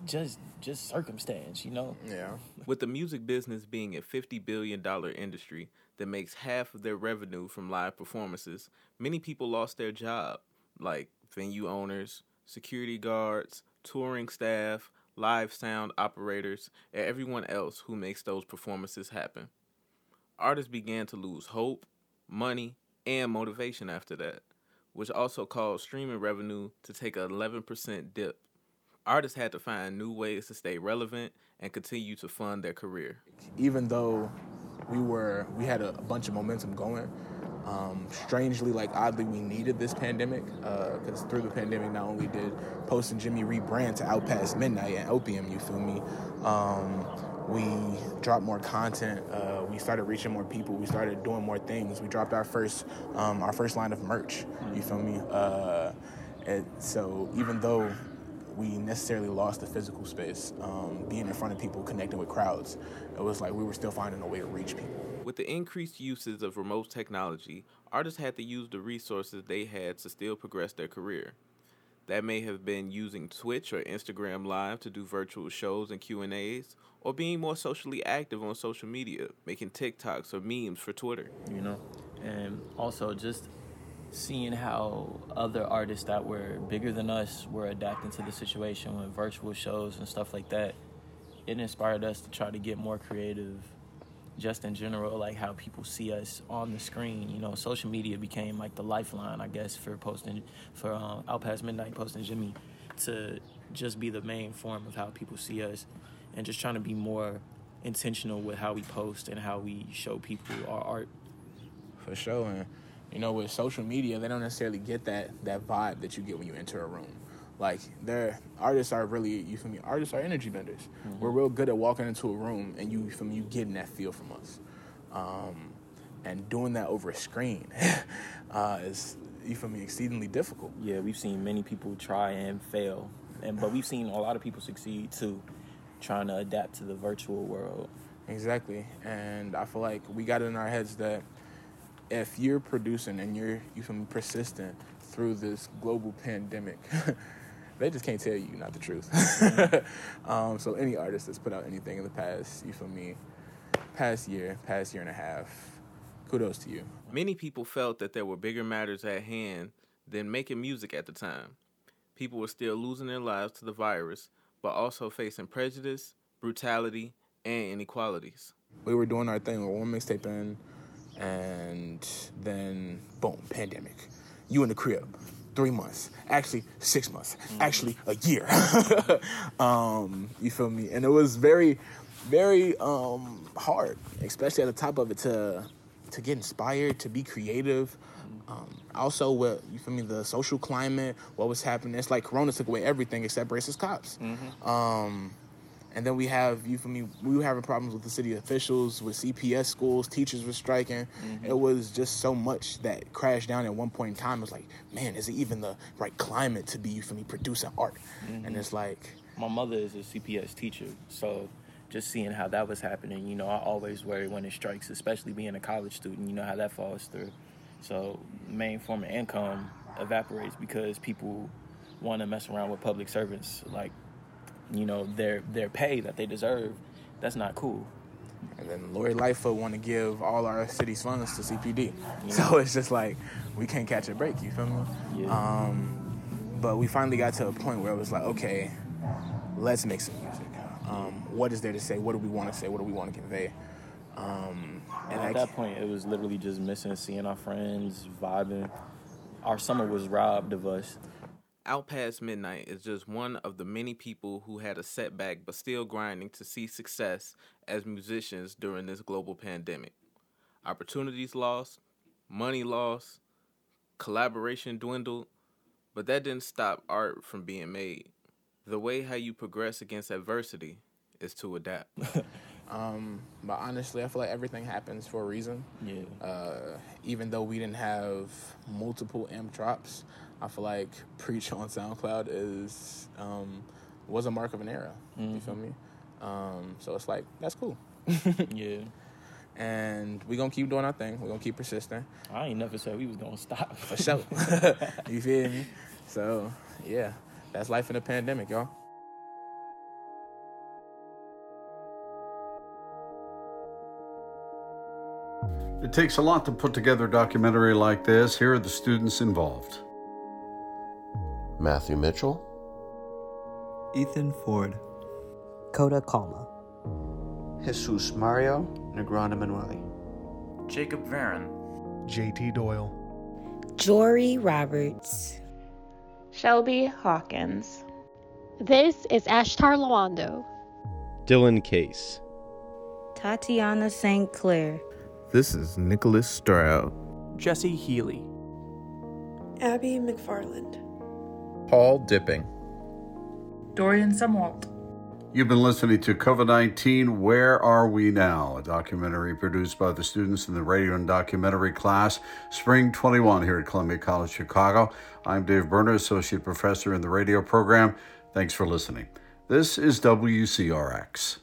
just just circumstance, you know. Yeah. With the music business being a fifty billion dollar industry that makes half of their revenue from live performances, many people lost their job, like venue owners, security guards, touring staff, live sound operators, and everyone else who makes those performances happen. Artists began to lose hope, money, and motivation after that, which also caused streaming revenue to take an 11% dip. Artists had to find new ways to stay relevant and continue to fund their career. Even though we were we had a, bunch of momentum going, um, strangely, like oddly, we needed this pandemic because uh, through the pandemic, not only did Post and Jimmy rebrand to Out Past Midnight and Opium, you feel me? Um, we dropped more content. Uh, we started reaching more people. We started doing more things. We dropped our first um, our first line of merch. You feel me? Uh, and so even though we necessarily lost the physical space, um, being in front of people, connecting with crowds, it was like we were still finding a way to reach people. With the increased uses of remote technology, artists had to use the resources they had to still progress their career. That may have been using Twitch or Instagram Live to do virtual shows and Q&As, or being more socially active on social media, making TikToks or memes for Twitter. You know, and also just seeing how other artists that were bigger than us were adapting to the situation with virtual shows and stuff like that. It inspired us to try to get more creative just in general, like how people see us on the screen. You know, social media became like the lifeline, I guess, for posting, for um, Out Past Midnight, posting Jimmy, to just be the main form of how people see us, and just trying to be more intentional with how we post and how we show people our art. For sure, and you know, with social media, they don't necessarily get that that vibe that you get when you enter a room. Like their artists are really you feel me. Artists are energy benders. Mm-hmm. We're real good at walking into a room and you from you getting that feel from us, um, and doing that over a screen uh, is you feel me exceedingly difficult. Yeah, we've seen many people try and fail, and but we've seen a lot of people succeed too, trying to adapt to the virtual world. Exactly, and I feel like we got it in our heads that if you're producing and you're you me persistent through this global pandemic. they just can't tell you not the truth. um, so any artist that's put out anything in the past, you feel me, past year, past year and a half, kudos to you. Many people felt that there were bigger matters at hand than making music at the time. People were still losing their lives to the virus, but also facing prejudice, brutality, and inequalities. We were doing our thing one mixtape in, and then boom, pandemic. You in the crib three months, actually six months, mm-hmm. actually a year. um, you feel me? And it was very, very um, hard, especially at the top of it, to to get inspired, to be creative. Um, also, what you feel me? The social climate, what was happening. It's like Corona took away everything except racist cops. Mm-hmm. Um, and then we have you for me. We were having problems with the city officials, with CPS schools. Teachers were striking. Mm-hmm. It was just so much that crashed down at one point in time. It was like, man, is it even the right climate to be you for me producing art? Mm-hmm. And it's like, my mother is a CPS teacher, so just seeing how that was happening, you know, I always worry when it strikes, especially being a college student. You know how that falls through. So main form of income evaporates because people want to mess around with public servants like you know their their pay that they deserve, that's not cool. And then Lori Lightfoot want to give all our city's funds to CPD, yeah. so it's just like we can't catch a break. You feel me? Yeah. Um, but we finally got to a point where it was like, okay, let's make some music. Um, what is there to say? What do we want to say? What do we want to convey? Um, and at that point, it was literally just missing seeing our friends, vibing. Our summer was robbed of us. Out Past Midnight is just one of the many people who had a setback but still grinding to see success as musicians during this global pandemic. Opportunities lost, money lost, collaboration dwindled, but that didn't stop art from being made. The way how you progress against adversity is to adapt. um, but honestly, I feel like everything happens for a reason. Yeah. Uh, even though we didn't have multiple amp drops, I feel like preach on SoundCloud is um, was a mark of an era. Mm-hmm. You feel mm-hmm. me? Um, so it's like that's cool. yeah. And we gonna keep doing our thing. we gonna keep persisting. I ain't never said we was gonna stop. For sure. you feel me? So yeah, that's life in a pandemic, y'all. It takes a lot to put together a documentary like this. Here are the students involved. Matthew Mitchell, Ethan Ford, Coda Kalma, Jesus Mario Negrón Emanuele, Jacob Varon, JT Doyle, Jory Roberts, Shelby Hawkins. This is Ashtar Lawando, Dylan Case, Tatiana St. Clair. This is Nicholas Stroud, Jesse Healy, Abby McFarland, Paul Dipping, Dorian Sumwalt. You've been listening to COVID 19 Where Are We Now? A documentary produced by the students in the radio and documentary class, Spring 21, here at Columbia College Chicago. I'm Dave Berner, Associate Professor in the radio program. Thanks for listening. This is WCRX.